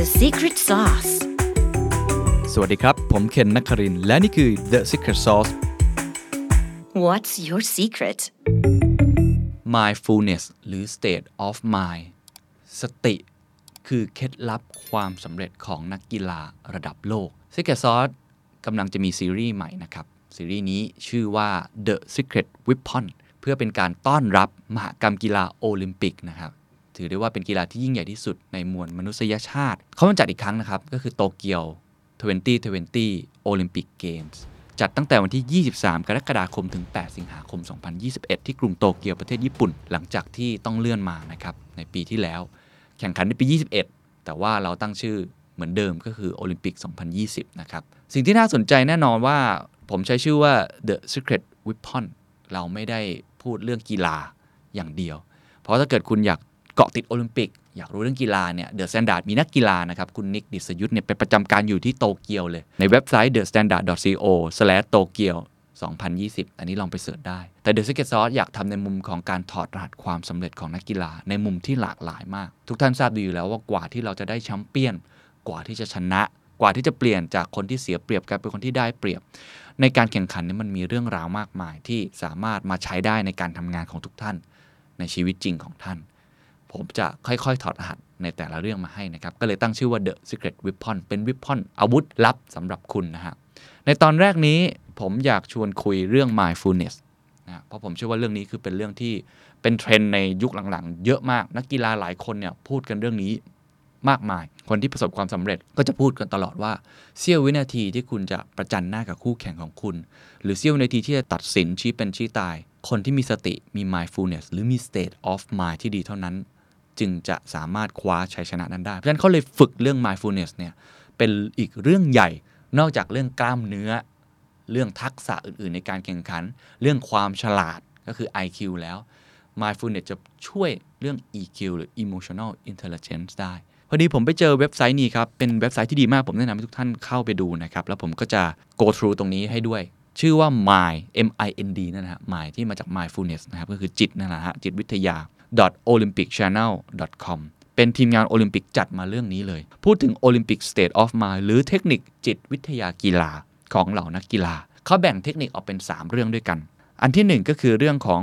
The secret sauce สวัสดีครับ ผมเคนนักครินทร์และนี่คือ The Secret Sauce What's your secret mindfulness หรือ state of mind สติคือเคล็ดลับความสำเร็จของนักกีฬาระดับโลก Secret Sauce กำลังจะมีซีรีส์ใหม่นะครับ ซีรีส์นี้ชื่อว่า The Secret Weapon เพื่อเป็นการต้อนรับมหกรรมกีฬาโอลิมปิกนะครับ ถือได้ว่าเป็นกีฬาที่ยิ่งใหญ่ที่สุดในมวลมนุษยชาติ เขามาจัดอีกครั้งนะครับ ก็คือโตเกียว 2020 Olympic Games จัดตั้งแต่วันที่ 23 กรกฎาคมถึง 8 สิงหาคม 2021 ที่กรุงโตเกียวประเทศญี่ปุ่น หลังจากที่ต้องเลื่อนมานะครับในปีที่แล้ว แข่งขันในปี 21 แต่ว่าเราตั้งชื่อเหมือนเดิมก็คือโอลิมปิก 2020 นะครับ สิ่งที่น่าสนใจแน่นอนว่าผมใช้ชื่อว่า The Secret Weapon เราไม่ได้พูดเรื่องกีฬาอย่างเดียว เพราะถ้าเกิดคุณอยาก เกาะติดโอลิมปิก อยากรู้เรื่องกีฬาเนี่ย THE STANDARD มีนักกีฬานะครับ คุณนิกดิษยุทธ์เนี่ยไปประจำการอยู่ที่โตเกียวเลย ในเว็บไซต์ thestandard.co/tokyo 2020 อันนี้ลองไป search ได้ แต่ The Secret Sauce อยากทำในมุมของการถอดรหัสความสำเร็จของนักกีฬา ในมุมที่หลากหลายมาก ทุกท่านทราบดีอยู่แล้วว่ากว่าที่เราจะได้แชมป์เปี้ยน กว่าที่จะชนะ กว่าที่จะเปลี่ยนจากคนที่เสียเปรียบกลายเป็นคนที่ได้เปรียบ ในการแข่งขันนี้มันมีเรื่องราวมากมายที่สามารถมาใช้ได้ในการทำงานของทุกท่าน ในชีวิตจริงของท่าน ผมจะค่อยๆ ถอดรหัสในแต่ละเรื่องมาให้นะครับ ก็เลยตั้งชื่อว่า The Secret Weapon เป็น Weapon อาวุธลับสำหรับคุณนะฮะ ในตอนแรกนี้ผมอยากชวนคุยเรื่อง mindfulness นะเพราะผมเชื่อว่าเรื่องนี้คือเป็นเรื่องที่เป็นเทรนด์ในยุคหลังๆ เยอะมาก นักกีฬาหลายคนเนี่ยพูดกันเรื่องนี้มากมาย คนที่ประสบความสำเร็จก็จะพูดกันตลอดว่าเสี้ยววินาทีที่คุณจะประจันหน้ากับคู่แข่งของคุณ หรือเสี้ยววินาทีที่จะตัดสินชี้เป็นชี้ตาย คนที่มีสติมี mindfulness หรือมี state of mind ที่ดีเท่านั้น จึงจะสามารถคว้าชัยชนะนั้นได้ เพราะฉะนั้นเขาเลยฝึกเรื่อง mindfulness เนี่ยเป็นอีกเรื่องใหญ่นอกจากเรื่องกล้ามเนื้อ เรื่องทักษะอื่น ๆ ในการแข่งขัน เรื่องความฉลาดก็คือ IQ แล้ว mindfulness จะช่วยเรื่อง EQ หรือ emotional intelligence ได้ พอดีผมไปเจอเว็บไซต์นี้ครับ เป็นเว็บไซต์ที่ดีมาก ผมแนะนำให้ทุกท่านเข้าไปดูนะครับ แล้วผมก็จะ go through ตรงนี้ให้ด้วยชื่อว่า mind m i n d นั่นนะฮะ mind ที่มาจาก mindfulness นะครับ ก็คือจิตนั่นแหละฮะ จิตวิทยา olympicchannel.com เป็นทีมงานโอลิมปิกจัดมาเรื่องนี้เลย พูดถึง Olympic State of Mind หรือเทคนิคจิตวิทยากีฬาของเหล่านักกีฬา เขาแบ่งเทคนิคออกเป็น 3 เรื่องด้วยกัน อันที่ 1 ก็คือเรื่องของ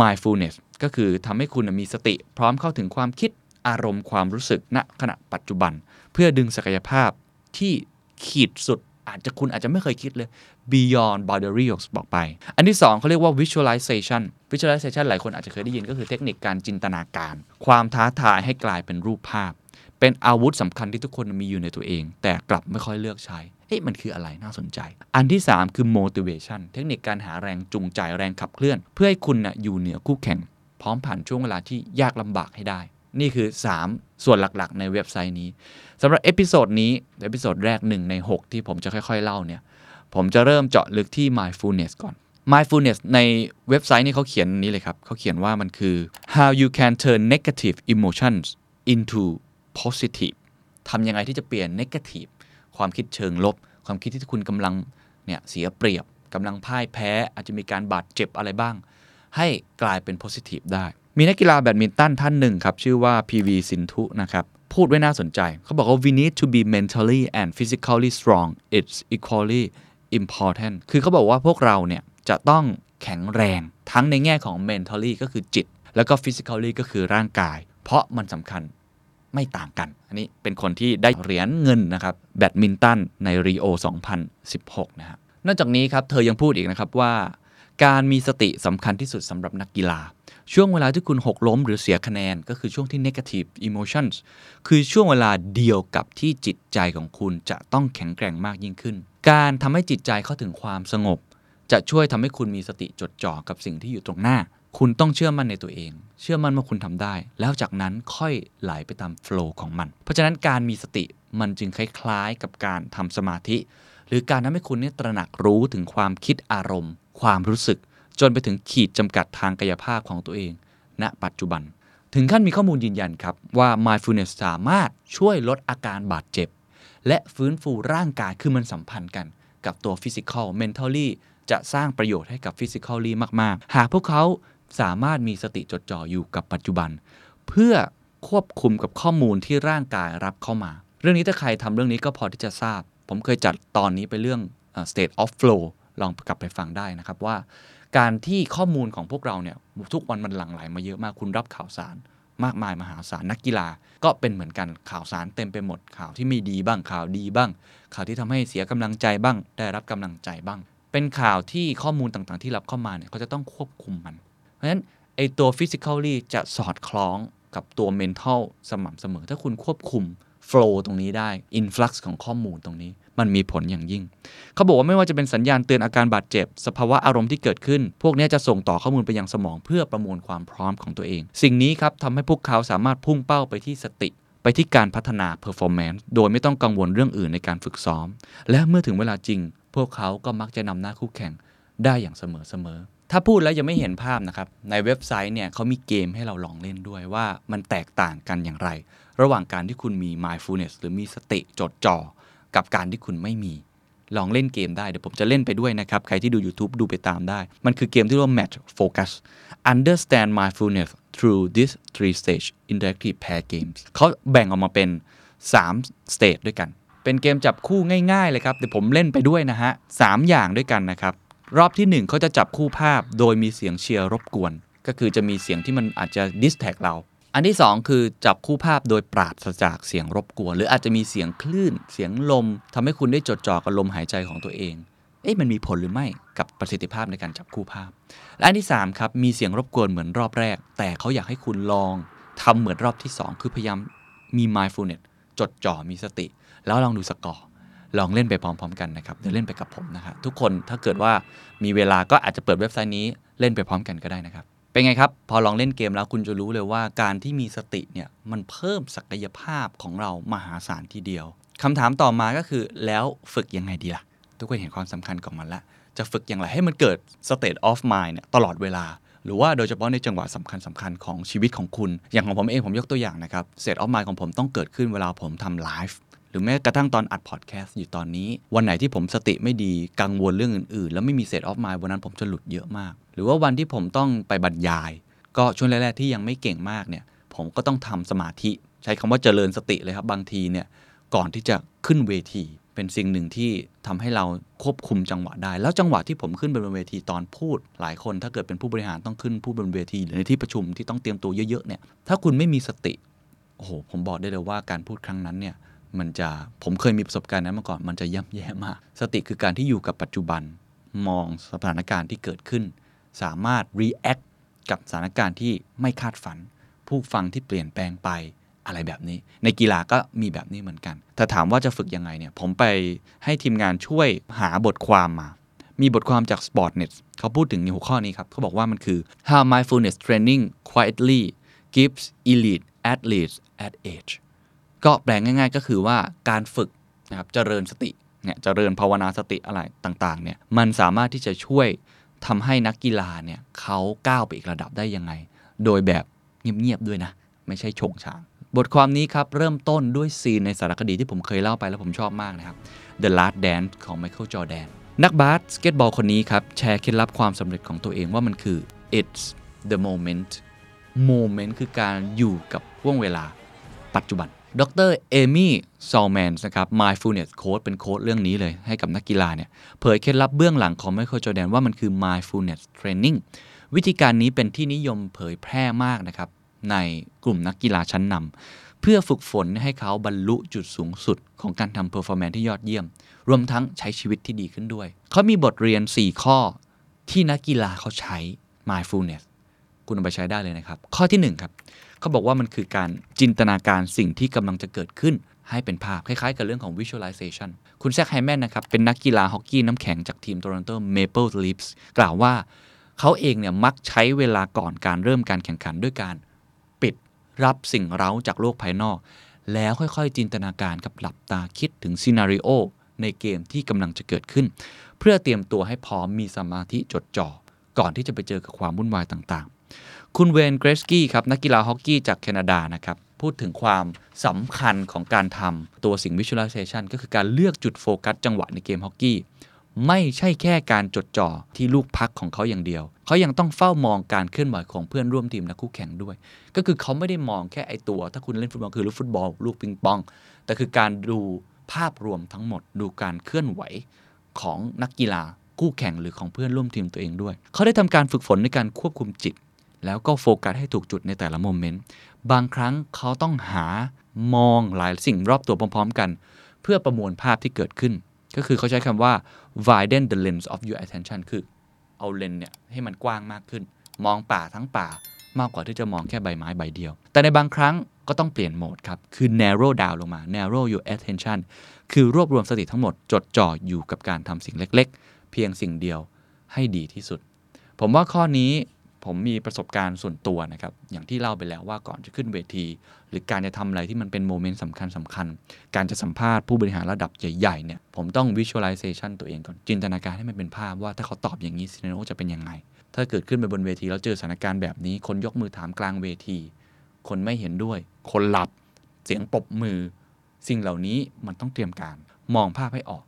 mindfulness ก็คือทำให้คุณมีสติ พร้อมเข้าถึงความคิดอารมณ์ความรู้สึกณขณะปัจจุบัน เพื่อดึงศักยภาพที่ขีดสุด อาจจะคุณอาจจะไม่เคยคิดเลย beyond boundaries บอกไป อันที่ 2เขาเรียกว่า visualization visualization หลายคนอาจจะเคยได้ยินก็คือเทคนิคการจินตนาการ ความท้าทายให้กลายเป็นรูปภาพ เป็นอาวุธสำคัญที่ทุกคนมีอยู่ในตัวเอง แต่กลับไม่ค่อยเลือกใช้เอ๊ะมันคืออะไรน่าสนใจ อันที่ 3 คือ motivation เทคนิคการหาแรงจูงใจแรงขับเคลื่อน เพื่อให้คุณนะอยู่เหนือคู่แข่ง พร้อมผ่านช่วงเวลาที่ยากลำบากให้ได้ นี่คือ 3 ส่วนหลักๆ ในเว็บไซต์นี้ สำหรับ episode นี้ episode แรก1ใน 6 ที่ผมจะค่อยๆเล่าเนี่ยผมจะเริ่มเจาะลึกที่ mindfulness ก่อน mindfulness ในเว็บไซต์นี้เขาเขียนนี้เลยครับเขาเขียนว่ามันคือ how you can turn negative emotions into positive ทำยังไงที่จะเปลี่ยน negative ความคิดเชิงลบ ความคิดที่คุณกำลังเนี่ยเสียเปรียบกำลังพ่ายแพ้ อาจจะมีการบาดเจ็บอะไรบ้าง ให้กลายเป็น positive ได้ มีนักกีฬาแบดมินตันท่านหนึ่งครับ ชื่อว่า PV สินทุนะครับ พูดไว้น่าสนใจ เขาบอกว่า we need to be mentally and physically strong it's equally important คือเขาบอกว่าพวกเราเนี่ยจะต้องแข็งแรงทั้งในแง่ของ mentally ก็คือจิต แล้วก็ physically ก็คือร่างกาย เพราะมันสำคัญไม่ต่างกัน อันนี้เป็นคนที่ได้เหรียญเงินนะครับ แบดมินตันในรีโอ 2016 นะครับนอกจากนี้ครับ เธอยังพูดอีกนะครับว่า การมีสติสำคัญที่สุดสำหรับนักกีฬา ช่วงเวลาที่คุณหกล้มหรือเสียคะแนน ก็คือช่วงที่ negative emotions คือช่วงเวลาเดียวกับที่จิตใจของคุณจะต้องแข็งแกร่งมากยิ่งขึ้น การทำให้จิตใจเข้าถึงความสงบ จะช่วยทำให้คุณมีสติจดจ่อกับสิ่งที่อยู่ตรงหน้า คุณต้องเชื่อมั่นในตัวเอง เชื่อมั่นว่าคุณทำได้ แล้วจากนั้นค่อยไหลไปตามโฟล์ของมัน เพราะฉะนั้นการมีสติมันจึงคล้ายๆ กับการทำสมาธิ หรือการทำให้คุณเนี่ยตระหนักรู้ถึงความคิดอารมณ์ ความรู้สึก จนไปถึงขีดจำกัดทางกายภาพของตัวเอง ณ ปัจจุบัน ถึงขั้นมีข้อมูลยืนยันครับ ว่า mindfulness สามารถช่วยลดอาการบาดเจ็บ และฟื้นฟูร่างกายคือมันสัมพันธ์กัน กับตัว physical mentally จะสร้างประโยชน์ให้กับ physically มาก ๆ หากพวกเขาสามารถมีสติจดจ่ออยู่กับปัจจุบัน เพื่อควบคุมกับข้อมูลที่ร่างกายรับเข้ามา เรื่องนี้ถ้าใครทำเรื่องนี้ก็พอที่จะทราบ ผมเคยจัดตอนนี้ไปเรื่อง state of flow ลองกลับไปฟังได้นะครับว่า การที่ข้อมูลของพวกเราเนี่ยทุกวันมันหลั่งไหลมาเยอะมากคุณรับข่าวสารมากมายมหาศาลนักกีฬา ก็เป็นเหมือนกันข่าวสารเต็มไปหมดข่าวที่ไม่ดีบ้างข่าวดีบ้าง ข่าวที่ทำให้เสียกำลังใจบ้าง ได้รับกำลังใจบ้าง เป็นข่าวที่ข้อมูลต่างๆ ที่รับเข้ามาเนี่ยเขาจะต้องควบคุมมัน เพราะฉะนั้นไอตัว physically จะสอดคล้องกับตัว mental สม่ำเสมอ ถ้าคุณควบคุม flow ตรงนี้ได้ influx ของข้อมูลตรงนี้ มันมีผลอย่างยิ่ง เขาบอกว่าไม่ว่าจะเป็นสัญญาณเตือนอาการบาดเจ็บ สภาวะอารมณ์ที่เกิดขึ้น พวกนี้จะส่งต่อข้อมูลไปยังสมองเพื่อประมวลความพร้อมของตัวเอง สิ่งนี้ครับทำให้พวกเขาสามารถพุ่งเป้าไปที่สติไปที่การพัฒนา performance โดยไม่ต้องกังวลเรื่องอื่นในการฝึกซ้อม และเมื่อถึงเวลาจริง พวกเขาก็มักจะนำหน้าคู่แข่งได้อย่างเสมอๆถ้าพูดแล้วยังไม่เห็นภาพนะครับ ในเว็บไซต์เนี่ยเขามีเกมให้เราลองเล่นด้วยว่ามันแตกต่างกันอย่างไร ระหว่างการที่คุณมี mindfulness หรือมีสติจดจ่อ กับการที่คุณไม่มี ลองเล่นเกมได้ เดี๋ยวผมจะเล่นไปด้วยนะครับ ใครที่ดู YouTube ดูไปตามได้ มันคือเกมที่เรียกว่า Match Focus Understand Mindfulness through this three stage interactive pair games เขาแบ่งออกมาเป็น 3 stage ด้วยกัน เป็นเกมจับคู่ง่าย ๆ เลยครับ เดี๋ยวผมเล่นไปด้วยนะฮะสามอย่างด้วยกันนะครับ รอบที่ 1 เขาจะจับคู่ภาพโดยมีเสียงเชียร์รบกวน ก็คือจะมีเสียงที่มันอาจจะ distract เรา อันที่ 2 คือจับคู่ภาพโดยปราศจากเสียงรบกวน หรืออาจจะมีเสียงคลื่น เสียงลมทำให้คุณได้จดจ่อกับลมหายใจของตัวเอง เอ๊ะมันมีผลหรือไม่กับประสิทธิภาพในการจับคู่ภาพ และอันที่3ครับมีเสียงรบกวนเหมือนรอบแรก แต่เขาอยากให้คุณลองทำเหมือนรอบที่ 2 คือพยายามมี mindfulness จดจ่อมีสติ แล้วลองดูสกอร์ลองเล่นไปพร้อม ๆ กันนะครับเดี๋ยวเล่นไปกับผมนะครับทุกคนถ้าเกิดว่ามีเวลาก็อาจจะเปิดเว็บไซต์นี้เล่นไปพร้อมกันก็ได้นะครับ เป็นไงครับ พอลองเล่นเกมแล้วคุณจะรู้เลยว่าการที่มีสติเนี่ยมันเพิ่มศักยภาพของเรามหาศาลทีเดียวคำถามต่อมาก็คือแล้วฝึกยังไงดีล่ะ ทุกคนเห็นความสำคัญของมันแล้วจะฝึกอย่างไรให้มันเกิด state of mind เนี่ยตลอดเวลา หรือว่าโดยเฉพาะในจังหวะสำคัญสำคัญๆของชีวิตของคุณ อย่างของผมเองผมยกตัวอย่างนะครับ state of mind ของผมต้องเกิดขึ้นเวลาผมทำไลฟ์ หรือแม้กระทั่งตอนอัดพอดแคสต์อยู่ตอนนี้ วันไหนที่ผมสติไม่ดีกังวลเรื่องอื่นๆ แล้วไม่มี state of mind วันนั้นผมจะหลุดเยอะมาก หรือว่าวันที่ผมต้องไปบรรยาย ก็ช่วงแรกๆที่ยังไม่เก่งมากเนี่ยผมก็ต้องทำสมาธิ ใช้คำว่าเจริญสติเลยครับบางทีเนี่ยก่อนที่จะขึ้นเวทีเป็นสิ่งหนึ่งที่ทำให้เราควบคุมจังหวะได้ แล้วจังหวะที่ผมขึ้นไปบนเวทีตอนพูด หลายคนถ้าเกิดเป็นผู้บริหารต้องขึ้นพูดบนเวที หรือในที่ประชุมที่ต้องเตรียมตัวเยอะๆเนี่ยถ้าคุณไม่มีสติโอ้โหผมบอกได้เลยว่าการพูดครั้งนั้นเนี่ย มันจะผมเคยมีประสบการณ์นั้นมาก่อนมันจะย่ำแย่มาก สติคือการที่อยู่กับปัจจุบันมองสถานการณ์ที่เกิดขึ้น สามารถ react กับสถานการณ์ที่ไม่คาดฝัน ผู้ฟังที่เปลี่ยนแปลงไปอะไรแบบนี้ ในกีฬาก็มีแบบนี้เหมือนกันแต่ถามว่าจะฝึกยังไงเนี่ย ผมไปให้ทีมงานช่วยหาบทความมา มีบทความจาก Sportnet เขาพูดถึงในหัวข้อนี้ครับ เขาบอกว่ามันคือ how mindfulness training quietly gives elite athletes at age ก็แปลงง่าย ๆ ก็คือว่าการฝึกนะครับเจริญสติเนี่ยเจริญภาวนาสติอะไรต่างๆเนี่ยมันสามารถที่จะช่วยทำให้นักกีฬาเนี่ยเขาก้าวไปอีกระดับได้ยังไง โดยแบบเงียบๆด้วยนะ ไม่ใช่โฉงฉางบทความนี้ครับ เริ่มต้นด้วย scene ในสารคดีที่ผมเคยเล่าไปแล้วผมชอบมากนะครับ The Last Dance ของ Michael Jordan นักบาสสเก็ตบอลคนนี้ครับ แชร์เคล็ดลับความสำเร็จของตัวเองว่ามันคือ it's the moment moment คือการอยู่กับช่วงเวลาปัจจุบัน ดร. Amy Saltzman นะครับ mindfulness coach เป็นโค้ชเรื่องนี้เลยให้กับนักกีฬาเนี่ยเผยเคล็ดลับเบื้องหลังของ Michael Jordan ว่ามันคือ mindfulness training วิธีการนี้เป็นที่นิยมเผยแพร่มากนะครับ ในกลุ่มนักกีฬาชั้นนำเพื่อฝึกฝนให้เขาบรรลุจุดสูงสุดของการทำ performance ที่ยอดเยี่ยม รวมทั้งใช้ชีวิตที่ดีขึ้นด้วย เขามีบทเรียน 4 ข้อที่นักกีฬาเขาใช้ mindfulness คุณเอาไปใช้ได้เลยนะครับ ข้อที่1ครับ เขาบอกว่ามันคือการจินตนาการสิ่งที่กำลังจะเกิดขึ้นให้เป็นภาพ คล้ายๆ กับเรื่องของ visualization คุณแซคไฮแมนนะครับ เป็นนักกีฬาฮอกกี้น้ำแข็งจากทีม Toronto Maple Leafs กล่าวว่าเขาเองเนี่ยมักใช้เวลาก่อนการเริ่มการแข่งขันด้วยการปิดรับสิ่งเร้าจากโลกภายนอก แล้วค่อยๆ จินตนาการกับหลับตาคิดถึงซีนารีโอในเกมที่กำลังจะเกิดขึ้น เพื่อเตรียมตัวให้พร้อมมีสมาธิจดจ่อก่อนที่จะไปเจอกับความวุ่นวายต่างๆ คุณเวนเกรสกี้ครับนักกีฬาฮอกกี้จากแคนาดานะครับพูดถึงความสำคัญของการทำตัวสิ่ง visualization ก็คือการเลือกจุดโฟกัสจังหวะในเกมฮอกกี้ไม่ใช่แค่การจดจ่อที่ลูกพักของเขาอย่างเดียว เขายังต้องเฝ้ามองการเคลื่อนไหวของเพื่อนร่วมทีมและคู่แข่งด้วย ก็คือเขาไม่ได้มองแค่ไอตัว ถ้าคุณเล่นฟุตบอลคือลูกฟุตบอล ลูกปิงปอง แต่คือการดูภาพรวมทั้งหมด ดูการเคลื่อนไหวของนักกีฬาคู่แข่งหรือของเพื่อนร่วมทีมตัวเองด้วย เขาได้ทำการฝึกฝนในการควบคุมจิต แล้วก็โฟกัสให้ถูกจุดในแต่ละโมเมนต์บางครั้งเขาต้องหามองหลายสิ่งรอบตัวพร้อม ๆ กัน เพื่อประมวลภาพที่เกิดขึ้น ก็คือเขาใช้คำว่า widen the lens of your attention คือเอาเลนส์เนี่ยให้มันกว้างมากขึ้น มองป่าทั้งป่ามากกว่าที่จะมองแค่ใบไม้ใบเดียว แต่ในบางครั้งก็ต้องเปลี่ยนโหมดครับ คือ narrow down ลงมา narrow your attention คือรวบรวมสติทั้งหมดจดจ่ออยู่กับการทำสิ่งเล็ก ๆ เพียงสิ่งเดียวให้ดีที่สุด ผมว่าข้อนี้ ผมมีประสบการณ์ส่วนตัวนะครับ อย่างที่เล่าไปแล้วว่าก่อนจะขึ้นเวที หรือการจะทำอะไรที่มันเป็นโมเมนต์สำคัญสำคัญ การจะสัมภาษณ์ผู้บริหารระดับใหญ่ๆเนี่ยผมต้อง visualization ตัวเองก่อน จินตนาการให้มันเป็นภาพว่าถ้าเขาตอบอย่างนี้ซีนโนจะเป็นยังไง ถ้าเกิดขึ้นไปบนเวทีแล้วเจอสถานการณ์แบบนี้ คนยกมือถามกลางเวที คนไม่เห็นด้วย คนหลับ เสียงปรบมือ สิ่งเหล่านี้มันต้องเตรียมการมองภาพให้ออก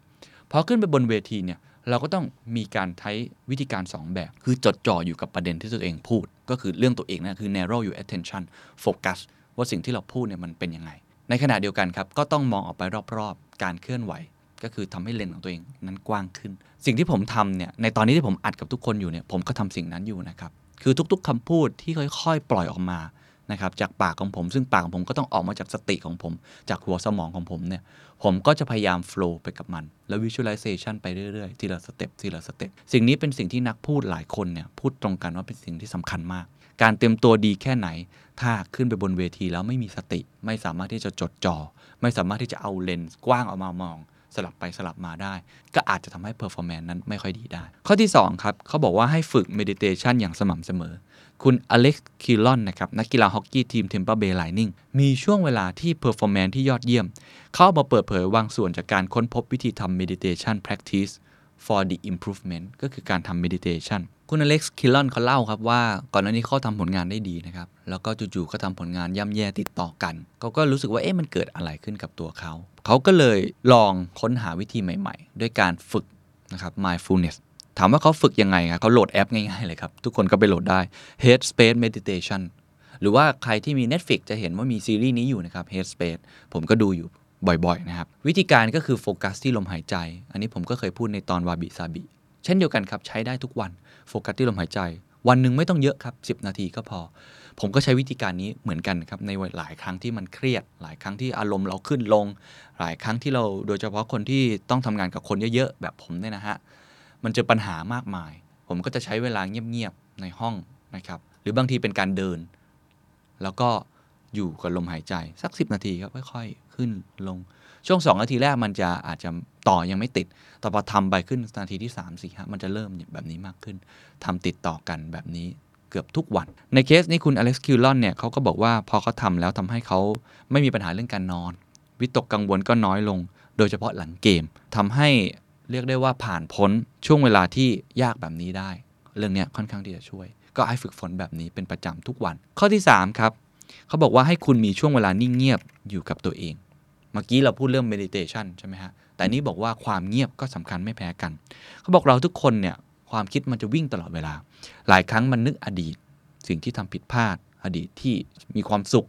พอขึ้นไปบนเวทีเนี่ย เราก็ต้องมีการใช้วิธีการ 2 แบบ คือจดจ่ออยู่กับประเด็นที่ตัวเองพูด ก็คือเรื่องตัวเองนะคือ narrow your attention focus ว่าสิ่งที่เราพูดเนี่ยมันเป็นยังไง ในขณะเดียวกันครับ ก็ต้องมองออกไปรอบๆ การเคลื่อนไหว ก็คือทำให้เลนของตัวเองนั้นกว้างขึ้น สิ่งที่ผมทำเนี่ยในตอนนี้ที่ผมอัดกับทุกคนอยู่เนี่ยผมก็ทำสิ่งนั้นอยู่นะครับคือทุกๆคำพูดที่ค่อยๆ ปล่อยออกมานะครับจากปากของผม ซึ่งปากของผมก็ต้องออกมาจากสติของผม จากหัวสมองของผมเนี่ย ผมก็จะพยายาม flow ไปกับมัน แล้ว visualization ไปเรื่อยๆ ทีละ step ทีละ step สิ่งนี้เป็นสิ่งที่นักพูดหลายคนเนี่ยพูดตรงกันว่าเป็นสิ่งที่สำคัญมาก การเตรียมตัวดีแค่ไหน ถ้าขึ้นไปบนเวทีแล้วไม่มีสติ ไม่สามารถที่จะจดจ่อไม่สามารถที่จะเอาเลนส์กว้างออกมามอง สลับไปสลับมาได้ ก็อาจจะทำให้ performance นั้นไม่ค่อยดีได้ ข้อที่2ครับเขาบอกว่าให้ฝึก meditation อย่างสม่ำเสมอ คุณ Alex Killorn นะครับนักกีฬาฮอกกี้ทีม Tampa Bay Lightning มีช่วงเวลาที่ performance ที่ยอดเยี่ยม เข้ามาเปิดเผยบางส่วนจากการค้นพบวิธีทำ meditation practice for the improvement ก็คือการทำ meditation คุณ Alex Killorn เขาเล่าครับว่า ก่อนหน้านี้เขาทำผลงานได้ดีนะครับ แล้วก็จู่ๆก็ทำผลงานย่ำแย่ติดต่อกัน เขาก็รู้สึกว่าเอ๊ะมันเกิดอะไรขึ้นกับตัวเขา เขาก็เลยลองค้นหาวิธีใหม่ๆ ด้วยการฝึกนะครับ mindfulness ถามว่าเขาฝึกยังไงครับเขาโหลดแอปง่ายๆเลยครับ ทุกคนก็ไปโหลดได้ Headspace Meditation หรือว่าใครที่มี Netflix จะเห็นว่ามีซีรีส์นี้อยู่นะครับ Headspace ผมก็ดูอยู่บ่อยๆนะครับ วิธีการก็คือโฟกัสที่ลมหายใจ อันนี้ผมก็เคยพูดในตอนวาบิซาบิเช่นเดียวกันครับ ใช้ได้ทุกวันโฟกัสที่ลมหายใจ วันหนึ่งไม่ต้องเยอะครับ 10 นาทีก็พอ ผมก็ใช้วิธีการนี้เหมือนกันครับ ในหลายครั้งที่มันเครียด หลายครั้งที่อารมณ์เราขึ้นลง หลายครั้งที่เราโดยเฉพาะคนที่ต้องทำงานกับคนเยอะๆ แบบผมเนี่ยนะฮะ มันเจอปัญหามากมาย ผมก็จะใช้เวลาเงียบๆในห้องนะครับ หรือบางทีเป็นการเดิน แล้วก็อยู่กับลมหายใจสัก 10 นาทีครับค่อยๆขึ้นลงช่วง 2 นาทีแรกมันจะอาจจะต่อยังไม่ติด แต่พอทำไปขึ้นนาทีที่ 3 4ฮะมันจะเริ่มแบบนี้มากขึ้นทำติดต่อกันแบบนี้เกือบทุกวัน ในเคสนี้คุณอเล็กซ์คิวลอนเนี่ยเขาก็บอกว่าพอเขาทำแล้วทำให้เขาไม่มีปัญหาเรื่องการนอน วิตกกังวลก็น้อยลง โดยเฉพาะหลังเกมทำให้ เรียกได้ว่าผ่านพ้นช่วงเวลาที่ยากแบบนี้ได้ เรื่องนี้ค่อนข้างที่จะช่วย ก็ให้ฝึกฝนแบบนี้เป็นประจำทุกวัน ข้อที่ 3 ครับเขาบอกว่าให้คุณมีช่วงเวลานิ่งเงียบอยู่กับตัวเอง เมื่อกี้เราพูดเรื่อง meditation ใช่ไหมฮะแต่นี้บอกว่าความเงียบก็สำคัญไม่แพ้กัน เขาบอกเราทุกคนเนี่ยความคิดมันจะวิ่งตลอดเวลา หลายครั้งมันนึกอดีต สิ่งที่ทำผิดพลาด อดีตที่มีความสุข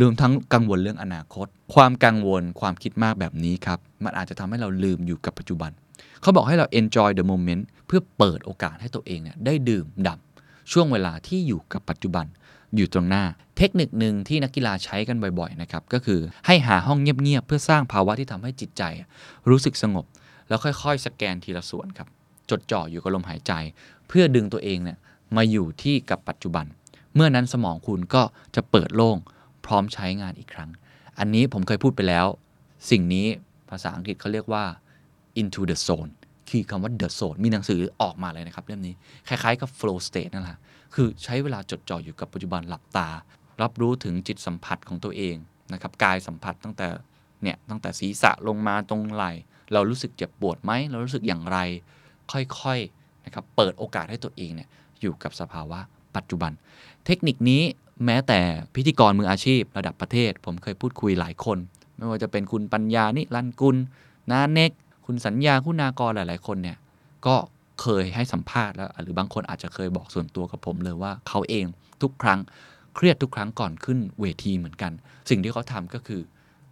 ลืมทั้งกังวลเรื่องอนาคต ความกังวลความคิดมากแบบนี้ครับ มันอาจจะทำให้เราลืมอยู่กับปัจจุบัน เขาบอกให้เรา enjoy the moment เพื่อเปิดโอกาสให้ตัวเองเนี่ยได้ดื่มด่ำช่วงเวลาที่อยู่กับปัจจุบันอยู่ตรงหน้า เทคนิคหนึ่งที่นักกีฬาใช้กันบ่อยๆนะครับก็คือให้หาห้องเงียบๆเพื่อสร้างภาวะที่ทำให้จิตใจ รู้สึกสงบ แล้วค่อยๆ สแกนทีละส่วนครับจดจ่ออยู่กับลมหายใจ เพื่อดึงตัวเองเนี่ยมาอยู่ที่กับปัจจุบัน เมื่อนั้นสมองคุณก็จะเปิดโล่งพร้อมใช้งานอีกครั้ง อันนี้ผมเคยพูดไปแล้ว สิ่งนี้ภาษาอังกฤษเขาเรียกว่า into the zone คือคำว่า the zone มีหนังสือออกมาเลยนะครับเล่มนี้ คล้ายๆกับ flow state นั่นแหละ คือใช้เวลาจดจ่ออยู่กับปัจจุบันหลับตา รับรู้ถึงจิตสัมผัสของตัวเองนะครับกายสัมผัสตั้งแต่เนี่ยตั้งแต่ศีรษะลงมาตรงไหล่เรารู้สึกเจ็บปวดไหมเรารู้สึกอย่างไร ค่อยๆนะครับเปิดโอกาสให้ตัวเองเนี่ยอยู่กับสภาวะปัจจุบัน เทคนิคนี้แม้แต่พิธีกรมืออาชีพระดับประเทศ ผมเคยพูดคุยหลายคน ไม่ว่าจะเป็นคุณปัญญานิรันกุลนาเน็ก คุณสัญญาคุณากรหลาย ๆ คนเนี่ยก็เคยให้สัมภาษณ์แล้ว หรือบางคนอาจจะเคยบอกส่วนตัวกับผมเลยว่าเขาเองทุกครั้งเครียดทุกครั้งก่อนขึ้นเวทีเหมือนกัน สิ่งที่เขาทำก็คือ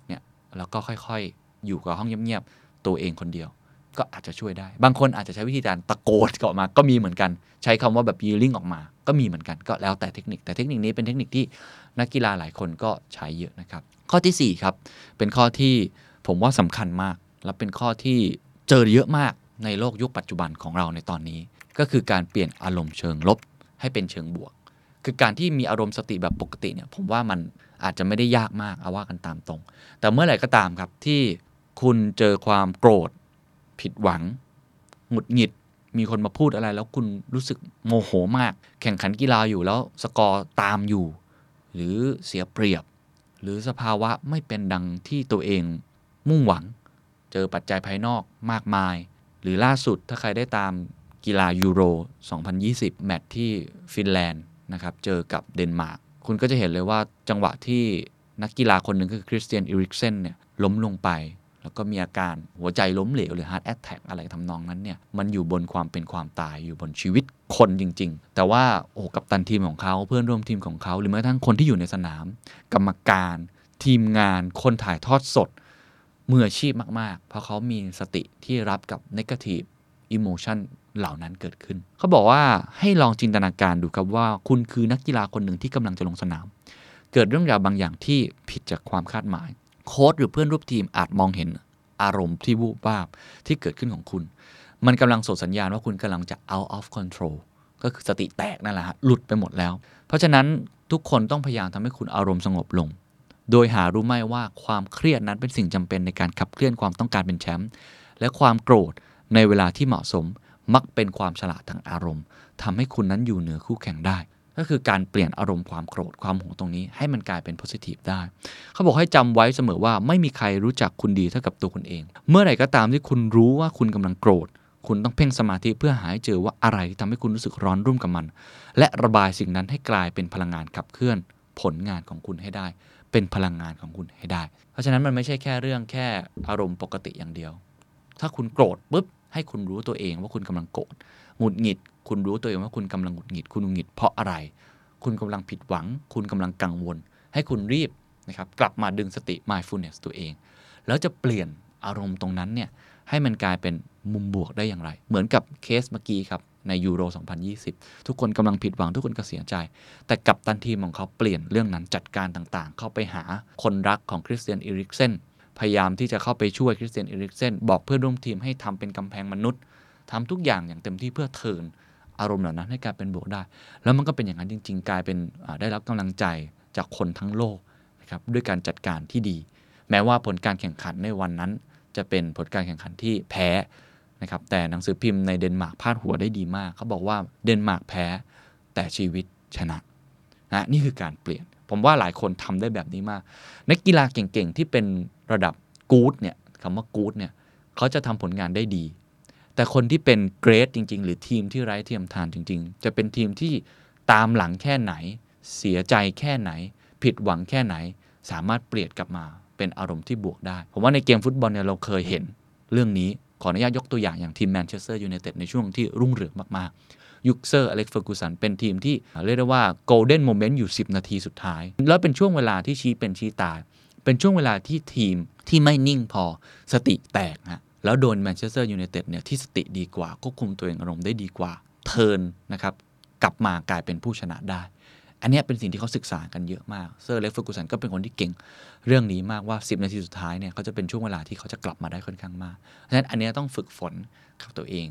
เนี่ยแล้วก็ค่อยๆ อยู่กับห้องเงียบๆตัวเองคนเดียว ก็อาจจะช่วยได้ บางคนอาจจะใช้วิธีการตะโกนออกมา ก็มีเหมือนกัน ใช้คำว่าแบบยีลิ่งออกมา ก็มีเหมือนกันก็แล้วแต่เทคนิค แต่เทคนิคนี้เป็นเทคนิคที่นักกีฬาหลายคนก็ใช้เยอะนะครับ ข้อทีสี่4ครับเป็นข้อที่ผมว่าสำคัญมาก และเป็นข้อที่เจอเยอะมากในโลกยุคปัจจุบันของเราในตอนนี้ ก็คือการเปลี่ยนอารมณ์เชิงลบให้เป็นเชิงบวก คือการที่มีอารมณ์สติแบบปกติเนี่ยผมว่ามันอาจจะไม่ได้ยากมากเอาว่ากันตามตรง แต่เมื่อไหร่ก็ตามครับที่คุณเจอความโกรธ ผิดหวัง หงุดหงิด มีคนมาพูดอะไร แล้วคุณรู้สึกโมโหมาก แข่งขันกีฬาอยู่แล้วสกอร์ตามอยู่ หรือเสียเปรียบ หรือสภาวะไม่เป็นดังที่ตัวเองมุ่งหวัง เจอปัจจัยภายนอกมากมาย หรือล่าสุดถ้าใครได้ตามกีฬายูโร 2020 แมตช์ที่ฟินแลนด์นะครับเจอกับเดนมาร์กคุณก็จะเห็นเลยว่าจังหวะที่นักกีฬาคนหนึ่งก็คือคริสเตียนอิริกเซนเนี่ยล้มลงไป แล้วก็มีอาการหัวใจล้มเหลวหรือ heart attack อะไรทำนองนั้นเนี่ยมันอยู่บนความเป็นความตายอยู่บนชีวิตคนจริง ๆ แต่ว่าโอ้กับตันทีมของเขาเพื่อนร่วมทีมของเขา หรือแม้กระทั่งคนที่อยู่ในสนาม กรรมการ ทีมงานคนถ่ายทอดสด มืออาชีพมาก ๆ เพราะเขามีสติที่รับกับ negative emotion เหล่านั้นเกิดขึ้น เขาบอกว่าให้ลองจินตนาการดูครับว่า คุณคือนักกีฬาคนหนึ่งที่กำลังจะลงสนาม เกิดเรื่องราวบางอย่างที่ผิดจากความคาดหมาย โค้ชหรือเพื่อนร่วมทีมอาจมองเห็นอารมณ์ที่วูบวาบที่เกิดขึ้นของคุณ มันกำลังส่งสัญญาณว่าคุณกำลังจะ out of control ก็คือสติแตกนั่นแหละฮะหลุดไปหมดแล้ว เพราะฉะนั้นทุกคนต้องพยายามทำให้คุณอารมณ์สงบลง โดยหารู้ไหมว่าความเครียดนั้นเป็นสิ่งจำเป็นในการขับเคลื่อนความต้องการเป็นแชมป์และความโกรธในเวลาที่เหมาะสมมักเป็นความฉลาดทางอารมณ์ทำให้คุณนั้นอยู่เหนือคู่แข่งได้ ก็คือการเปลี่ยนอารมณ์ความโกรธความหงตรงนี้ ให้มันกลายเป็น positive ได้ เขาบอกให้จำไว้เสมอว่าไม่มีใครรู้จักคุณดีเท่ากับตัวคุณเอง เมื่อไหร่ก็ตามที่คุณรู้ว่าคุณกำลังโกรธ คุณต้องเพ่งสมาธิเพื่อหาให้เจอว่าอะไรที่ทำให้คุณรู้สึกร้อนรุ่มกับมัน และระบายสิ่งนั้นให้กลายเป็นพลังงานขับเคลื่อนผลงานของคุณให้ได้ เป็นพลังงานของคุณให้ได้ เพราะฉะนั้นมันไม่ใช่แค่เรื่องแค่อารมณ์ปกติอย่างเดียว ถ้าคุณโกรธปุ๊บให้คุณรู้ตัวเองว่าคุณกำลังโกรธหงุดหงิด คุณรู้ตัวเองว่าคุณกำลังหงุดหงิด คุณหงุดหงิดเพราะอะไร คุณกำลังผิดหวัง คุณกำลังกังวล ให้คุณรีบนะครับกลับมาดึงสติ mindfulness ตัวเอง แล้วจะเปลี่ยนอารมณ์ตรงนั้นเนี่ยให้มันกลายเป็นมุมบวกได้อย่างไร เหมือนกับเคสเมื่อกี้ครับ ในยูโร 2020 ทุกคนกำลังผิดหวังทุกคนก็เสียใจ แต่กับตันทีมของเขาเปลี่ยนเรื่องนั้นจัดการต่างๆ เข้าไปหาคนรักของคริสเตียนอิริกเซนพยายามที่จะเข้าไปช่วยคริสเตียนอิริกเซนบอกเพื่อนร่วมทีมให้ทำเป็นกำแพงมนุษย์ทำทุกอย่างอย่างเต็มที่เพื่อ turn อารมณ์เหล่านั้นให้กลายเป็นบวกได้ แล้วมันก็เป็นอย่างนั้นจริง ๆ กลายเป็นได้รับกำลังใจจากคนทั้งโลกนะครับด้วยการจัดการที่ดี แม้ว่าผลการแข่งขันในวันนั้น จะเป็นผลการแข่งขันที่แพ้ นะครับแต่หนังสือพิมพ์ในเดนมาร์กพาดหัวได้ดีมากเขาบอกว่าเดนมาร์กแพ้แต่ชีวิตชนะนะนี่คือการเปลี่ยน ผมว่าหลายคนทำได้แบบนี้มากนักกีฬาเก่งๆ ที่เป็นระดับกู๊ดเนี่ยคำว่ากู๊ดเนี่ยเขาจะทำผลงานได้ดี แต่คนที่เป็นเกรดจริง ๆ หรือทีมที่ไร้เทียมทานจริง ๆ จะเป็นทีมที่ตามหลังแค่ไหน เสียใจแค่ไหน ผิดหวังแค่ไหน สามารถเปลี่ยนกลับมาเป็นอารมณ์ที่บวกได้ ผมว่าในเกมฟุตบอลเนี่ยเราเคยเห็นเรื่องนี้ ขออนุญาตยกตัวอย่างอย่างทีมแมนเชสเตอร์ยูไนเต็ดในช่วงที่รุ่งเรืองมากๆ ยุคเซอร์อเล็กซ์เฟอร์กูสันเป็นทีมที่เรียกได้ว่า golden moment อยู่ 10 นาทีสุดท้าย แล้วเป็นช่วงเวลาที่ชี้เป็นชี้ตาย เป็นช่วงเวลาที่ทีมที่ไม่นิ่งพอสติแตกฮะแล้วโดนแมนเชสเตอร์ยูไนเต็ดเนี่ยที่สติดีกว่าควบคุมตัวเองอารมณ์ได้ดีกว่า turn นะครับกลับมากลายเป็นผู้ชนะได้ อันนี้เป็นสิ่งที่เขาศึกษากันเยอะมากเซอร์อเล็กซ์เฟอร์กูสันก็เป็นคนที่เก่งเรื่องนี้มากว่า 10 นาทีสุดท้ายเนี่ยเขาจะเป็นช่วงเวลาที่เขาจะกลับมาได้ค่อนข้างมากเพราะฉะนั้นอันนี้ต้องฝึกฝนกับตัวเอง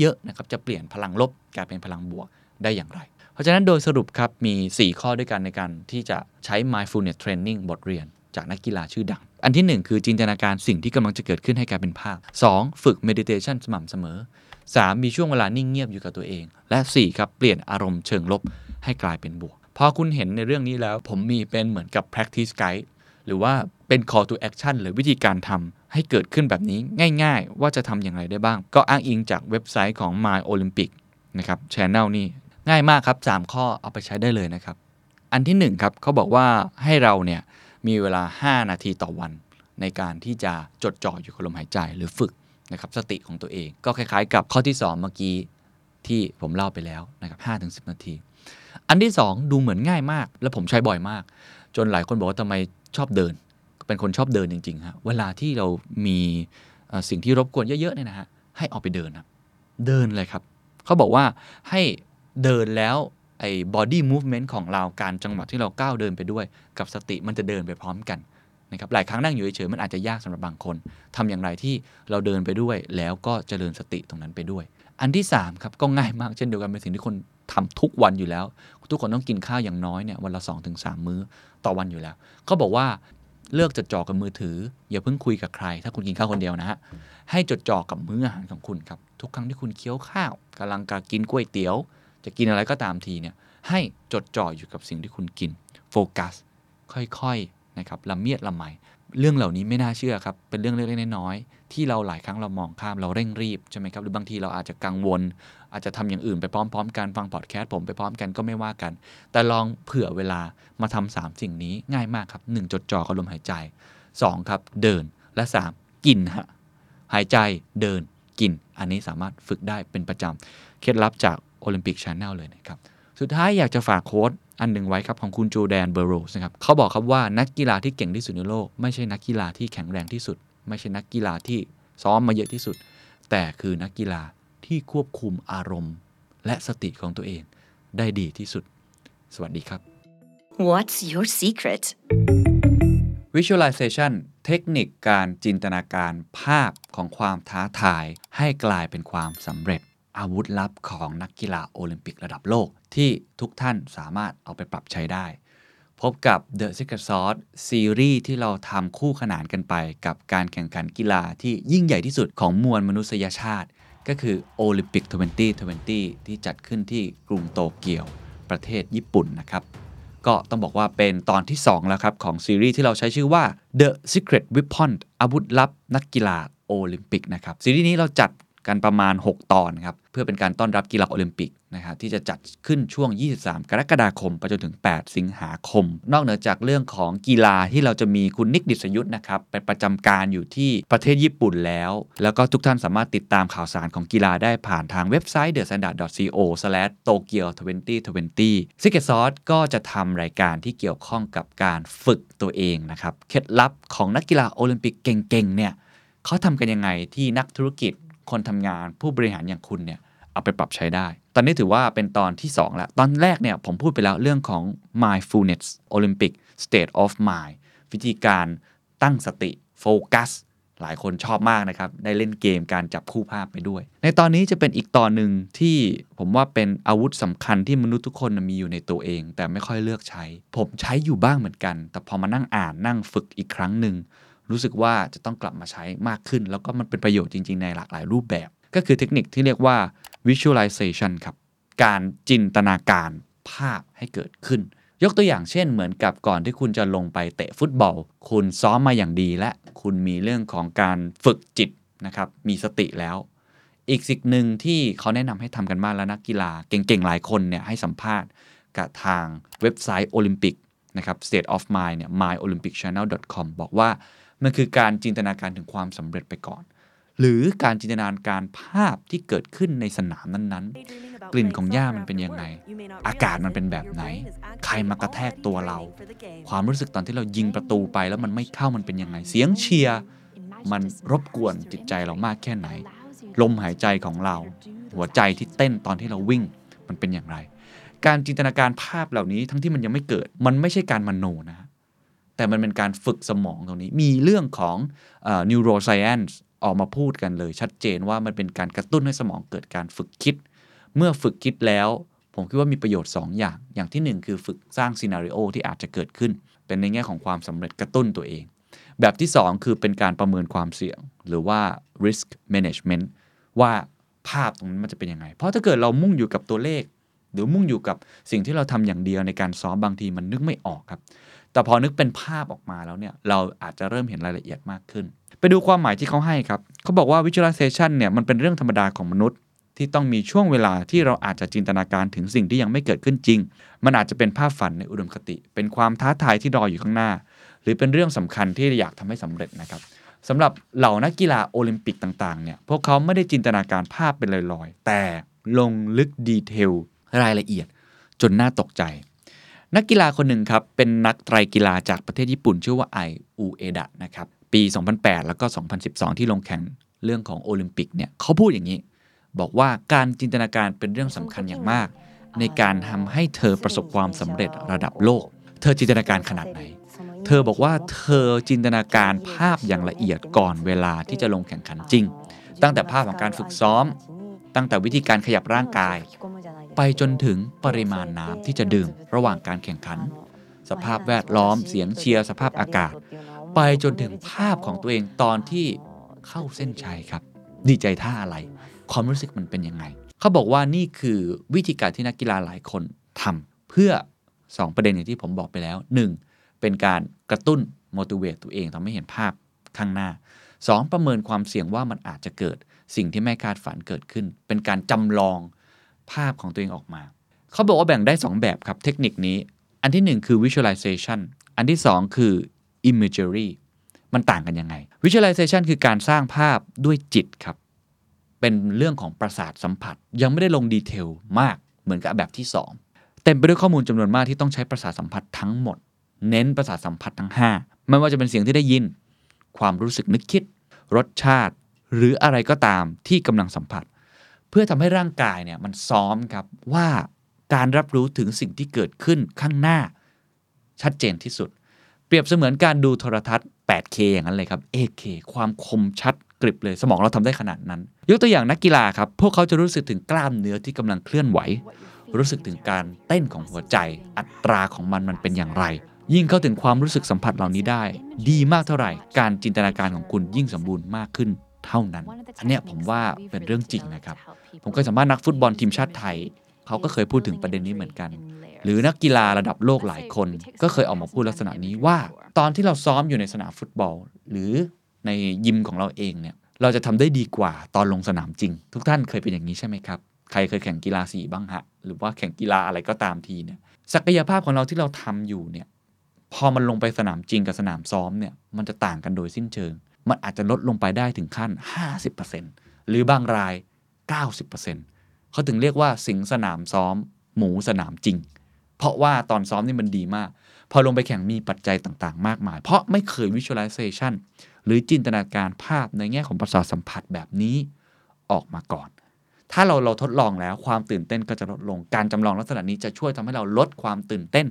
เยอะๆนะครับจะเปลี่ยนพลังลบกลายเป็นพลังบวกได้อย่างไร เพราะฉะนั้นโดยสรุปครับมี 4 ข้อด้วยกันในการที่จะใช้ mindfulness training บทเรียน จากนักกีฬาชื่อดัง อันที่ 1 คือจินตนาการสิ่งที่กำลังจะเกิดขึ้นให้กลายเป็นภาพ 2. ฝึก meditation สม่ำเสมอ 3. มีช่วงเวลานิ่งเงียบอยู่กับตัวเอง และ 4 ครับเปลี่ยนอารมณ์เชิงลบให้กลายเป็นบวก พอคุณเห็นในเรื่องนี้แล้ว ผมมีเป็นเหมือนกับ practice guide หรือว่าเป็น call to action หรือวิธีการทำให้เกิดขึ้นแบบนี้ง่ายๆ ว่าจะทำอย่างไรได้บ้าง ก็อ้างอิงจากเว็บไซต์ของ My Olympic นะครับ channel นี่ง่ายมากครับ 3 ข้อเอาไปใช้ได้เลยนะครับ อันที่1ครับเขาบอกว่าให้เราเนี่ยมีเวลา 5 นาทีต่อวัน ในการที่จะจดจ่ออยู่กับลมหายใจหรือฝึกนะครับสติของตัวเอง ก็คล้ายๆ กับข้อที่ 2 เมื่อกี้ที่ผมเล่าไปแล้วนะครับห้าถึงสินาที อันที่ 2 ดูเหมือนง่ายมาก และผมใช้บ่อยมาก จนหลายคนบอกว่าทำไมชอบเดิน เป็นคนชอบเดินจริงๆฮะเวลาที่เรามีสิ่งที่รบกวนเยอะๆเนี่ยนะฮะให้ออกไปเดินครับเดินเลยครับ เขาบอกว่าให้เดินแล้วไอ้ body movement ของเราการจังหวะที่เราก้าวเดินไปด้วย กับสติมันจะเดินไปพร้อมกัน นะครับหลายครั้งนั่งอยู่เฉยๆมันอาจจะยากสำหรับบางคนทำอย่างไรที่เราเดินไปด้วย แล้วก็เจริญสติตรงนั้นไปด้วย อันที่3ครับก็ง่ายมากเช่นเดียวกันเป็นสิ่งที่คนทำทุกวันอยู่แล้ว ทุกคนต้องกินข้าวอย่างน้อยเนี่ยวันละ 2-3 มื้อต่อวันอยู่แล้วเขาบอกว่าเลิกจดจ่อกับมือถือ อย่าเพิ่งคุยกับใคร ถ้าคุณกินข้าวคนเดียวนะฮะให้จดจ่อกับมื้ออาหารของคุณครับทุกครั้งที่คุณเคี้ยวข้าวกำลังกากินก๋วยเตี๋ยว จะกินอะไรก็ตามทีเนี่ยให้จดจ่ออยู่กับสิ่งที่คุณกินโฟกัสค่อยๆ นะครับละเมียดละไมเรื่องเหล่านี้ไม่น่าเชื่อครับ เป็นเรื่องเล็กๆน้อยๆที่เราหลายครั้งเรามองข้ามเราเร่งรีบใช่ไหมครับ หรือบางทีเราอาจจะกังวล อาจจะทำอย่างอื่นไปพร้อม ๆ กันฟังพอดแคสต์ผมไปพร้อมกันก็ไม่ว่ากัน แต่ลองเผื่อเวลามาทำสามสิ่งนี้ง่ายมากครับ 1. จดจ่อกับลมหายใจ 2. ครับ เดินและ 3. กินฮะหายใจเดินกิน อันนี้สามารถฝึกได้เป็นประจำเคล็ดลับจาก Olympic Channel เลยนะครับสุดท้ายอยากจะฝาก quote อันหนึ่งไว้ครับของคุณ Jordan Burroughs นะครับเขาบอกครับว่านักกีฬาที่เก่งที่สุดในโลก ไม่ใช่นักกีฬาที่แข็งแรงที่สุด ไม่ใช่นักกีฬาที่ซ้อมมาเยอะที่สุด แต่คือนักกีฬาที่ควบคุมอารมณ์ และสติของตัวเองได้ดีที่สุด สวัสดีครับ What's your secret? Visualization เทคนิคการจินตนาการภาพของความท้าทายให้กลายเป็นความสำเร็จ อาวุธลับของนักกีฬาโอลิมปิกระดับโลก ที่ทุกท่านสามารถเอาไปปรับใช้ได้ พบกับ The Secret Sauce ซีรีส์ที่เราทำคู่ขนานกันไปกับการแข่งขันกีฬาที่ยิ่งใหญ่ที่สุดของมวลมนุษยชาติ ก็คือโอลิมปิก 2020 ที่จัดขึ้นที่กรุงโตเกียว ประเทศญี่ปุ่นนะครับ ก็ต้องบอกว่าเป็นตอนที่ 2 แล้วครับของซีรีส์ที่เราใช้ชื่อว่า The Secret Weapon อาวุธลับนักกีฬาโอลิมปิกนะครับซีรีส์นี้เราจัด กันประมาณ 6 ตอนครับเพื่อเป็นการต้อนรับกีฬาโอลิมปิกนะครับที่จะจัดขึ้นช่วง 23 กรกฎาคมไปจนถึง 8 สิงหาคม นอกเหนือจากเรื่องของกีฬาที่เราจะมีคุณนิกดิษยุทธ์นะครับเป็นประจำการอยู่ที่ประเทศญี่ปุ่นแล้ว แล้วก็ทุกท่านสามารถติดตามข่าวสารของกีฬาได้ผ่านทางเว็บไซต์ thestandard.co/tokyo2020 Secret Sauce ก็จะทำรายการที่เกี่ยวข้องกับการฝึกตัวเองนะครับเคล็ดลับของนักกีฬาโอลิมปิกเก่งๆเนี่ยเขาทำกันยังไงที่นักธุรกิจ คนทำงานผู้บริหารอย่างคุณเนี่ยเอาไปปรับใช้ได้ ตอนนี้ถือว่าเป็นตอนที่ 2 แล้ว ตอนแรกเนี่ยผมพูดไปแล้วเรื่องของ mindfulness Olympic state of mind วิธีการตั้งสติโฟกัสหลายคนชอบมากนะครับ ได้เล่นเกมการจับคู่ภาพไปด้วย ในตอนนี้จะเป็นอีกตอนหนึ่งที่ผมว่าเป็นอาวุธสำคัญที่มนุษย์ทุกคนมีอยู่ในตัวเอง แต่ไม่ค่อยเลือกใช้ ผมใช้อยู่บ้างเหมือนกัน แต่พอมานั่งอ่านนั่งฝึกอีกครั้งหนึ่ง รู้สึกว่าจะต้องกลับมาใช้มากขึ้น แล้วก็มันเป็นประโยชน์จริง ๆ ในหลากหลายรูปแบบ ก็คือเทคนิคที่เรียกว่า visualization ครับการจินตนาการภาพให้เกิดขึ้น ยกตัวอย่างเช่น เหมือนกับก่อนที่คุณจะลงไปเตะฟุตบอล คุณซ้อมมาอย่างดีและคุณมีเรื่องของการฝึกจิตนะครับมีสติแล้ว อีกสิ่งหนึ่งที่เขาแนะนำให้ทำกันมากแล้วนักกีฬาเก่งๆ หลายคนเนี่ยให้สัมภาษณ์กับทางเว็บไซต์โอลิมปิกนะครับ state of mind เนี่ย myolympicchannel.com บอกว่า มันคือการจินตนาการถึงความสำเร็จไปก่อน หรือการจินตนาการภาพที่เกิดขึ้นในสนามนั้นๆ กลิ่นของหญ้ามันเป็นยังไง อากาศมันเป็นแบบไหน ใครมากระแทกตัวเรา ความรู้สึกตอนที่เรายิงประตูไปแล้วมันไม่เข้ามันเป็นยังไง เสียงเชียร์มันรบกวนจิตใจเรามากแค่ไหน ลมหายใจของเรา หัวใจที่เต้นตอนที่เราวิ่งมันเป็นอย่างไร การจินตนาการภาพเหล่านี้ทั้งที่มันยังไม่เกิด มันไม่ใช่การมโนนะ แต่มันเป็นการฝึกสมองตรงนี้ มีเรื่องของอ neuroscience ออกมาพูดกันเลย ชัดเจนว่ามันเป็นการกระตุ้นให้สมองเกิดการฝึกคิด เมื่อฝึกคิดแล้ว ผมคิดว่ามีประโยชน์ 2 อย่าง อย่างทีหนึ่1 คือฝึกสร้างซีนารีโอที่อาจจะเกิดขึ้น เป็นในแง่ของความสำเร็จกระตุ้นตัวเอง แบบที่ 2 คือเป็นการประเมินความเสี่ยง หรือว่า risk management ว่าภาพตรงนั้นมันจะเป็นยังไง เพราะถ้าเกิดเรามุ่งอยู่กับตัวเลข หรือมุ่งอยู่กับสิ่งที่เราทำอย่างเดียวในการซ้อมบางทีมันนึกไม่ออกครับ แต่พอนึกเป็นภาพออกมาแล้วเนี่ยเราอาจจะเริ่มเห็นรายละเอียดมากขึ้น ไปดูความหมายที่เขาให้ครับเขาบอกว่า visualization เนี่ยมันเป็นเรื่องธรรมดาของมนุษย์ ที่ต้องมีช่วงเวลาที่เราอาจจะจินตนาการถึงสิ่งที่ยังไม่เกิดขึ้นจริง มันอาจจะเป็นภาพฝันในอุดมคติ เป็นความท้าทายที่รออยู่ข้างหน้า หรือเป็นเรื่องสำคัญที่อยากทำให้สำเร็จนะครับสำหรับเหล่านักกีฬาโอลิมปิกต่างๆเนี่ยพวกเขาไม่ได้จินตนาการภาพเป็นลอยๆ แต่ลงลึกดีเทลรายละเอียดจนน่าตกใจ นักกีฬาคนหนึ่งครับ เป็นนักไตรกีฬาจากประเทศญี่ปุ่น ชื่อว่าไออูเอดะนะครับ ปี 2008 แล้วก็ 2012 ที่ลงแข่งเรื่องของโอลิมปิกเนี่ยเขาพูดอย่างนี้ บอกว่าการจินตนาการเป็นเรื่องสำคัญอย่างมาก ในการทำให้เธอประสบความสำเร็จระดับโลก เธอจินตนาการขนาดไหน เธอบอกว่าเธอจินตนาการภาพอย่างละเอียดก่อนเวลาที่จะลงแข่งขันจริง ตั้งแต่ภาพของการฝึกซ้อม ตั้งแต่วิธีการขยับร่างกาย ไปจนถึงปริมาณน้ำที่จะดื่มระหว่างการแข่งขัน สภาพแวดล้อมเสียงเชียร์สภาพอากาศ ไปจนถึงภาพของตัวเองตอนที่เข้าเส้นชัยครับ ดีใจท่าอะไร ความรู้สึกมันเป็นยังไง เขาบอกว่านี่คือวิธีการที่นักกีฬาหลายคนทำเพื่อ 2 ประเด็นอย่างที่ผมบอกไปแล้ว 1. เป็นการกระตุ้น motivate ตัวเองทำให้เห็นภาพข้างหน้า 2. ประเมินความเสี่ยงว่ามันอาจจะเกิดสิ่งที่ไม่คาดฝันเกิดขึ้น เป็นการจำลอง ภาพของตัวเองออกมา เขาบอกว่าแบ่งได้ 2 แบบครับเทคนิคนี้ อันที่ 1 คือ visualization อันที่ 2 คือ imagery มันต่างกันยังไง visualization คือการสร้างภาพด้วยจิตครับ เป็นเรื่องของประสาทสัมผัส ยังไม่ได้ลงดีเทลมากเหมือนกับแบบที่ 2 เต็มไปด้วยข้อมูลจำนวนมากที่ต้องใช้ประสาทสัมผัสทั้งหมด เน้นประสาทสัมผัสทั้ง 5 ไม่ว่าจะเป็นเสียงที่ได้ยิน ความรู้สึกนึกคิด รสชาติ หรืออะไรก็ตามที่กำลังสัมผัส พื่อทำให้ร่างกายเนี่ยมันซ้อมครับว่าการรับรู้ถึงสิ่งที่เกิดขึ้นข้างหน้า ชัดเจนที่สุด เปรียบเสมือนการดูโทรทัศน์ 8K อย่างนั้นเลยครับ 8K ความคมชัดกริบเลยสมองเราทำได้ขนาดนั้น ยกตัวอย่างนักกีฬาครับ พวกเขาจะรู้สึกถึงกล้ามเนื้อที่กำลังเคลื่อนไหว รู้สึกถึงการเต้นของหัวใจ อัตราของมันมันเป็นอย่างไร ยิ่งเข้าถึงความรู้สึกสัมผัสเหล่านี้ได้ ดีมากเท่าไหร่ การจินตนาการของคุณยิ่งสมบูรณ์มากขึ้นเท่านั้น อันเนี้ยผมว่าเป็นเรื่องจริงนะครับ ผมเคยสัมภาษณ์นักฟุตบอลทีมชาติไทย เขาก็เคยพูดถึงประเด็นนี้เหมือนกัน หรือนักกีฬาระดับโลกหลายคน ก็เคยออกมาพูดลักษณะนี้ว่า ตอนที่เราซ้อมอยู่ในสนามฟุตบอล หรือในยิมของเราเองเนี่ยเราจะทำได้ดีกว่าตอนลงสนามจริง ทุกท่านเคยเป็นอย่างนี้ใช่ไหมครับ ใครเคยแข่งกีฬาสีบ้างฮะ หรือว่าแข่งกีฬาอะไรก็ตามทีเนี่ยศักยภาพของเราที่เราทำอยู่เนี่ยพอมันลงไปสนามจริงกับสนามซ้อมเนี่ยมันจะต่างกันโดยสิ้นเชิง มันอาจจะลดลงไปได้ถึงขั้น 50%หรือบางราย 90%เขาถึงเรียกว่าสิงสนามซ้อม หมูสนามจริง เพราะว่าตอนซ้อมนี่มันดีมาก พอลงไปแข่งมีปัจจัยต่างๆ มากมาย เพราะไม่เคย visualization หรือจินตนาการภาพในแง่ของประสาทสัมผัสแบบนี้ออกมาก่อน ถ้าเราเราทดลองแล้วความตื่นเต้นก็จะลดลง การจำลองลักษณะนี้จะช่วยทำให้เราลดความตื่นเต้น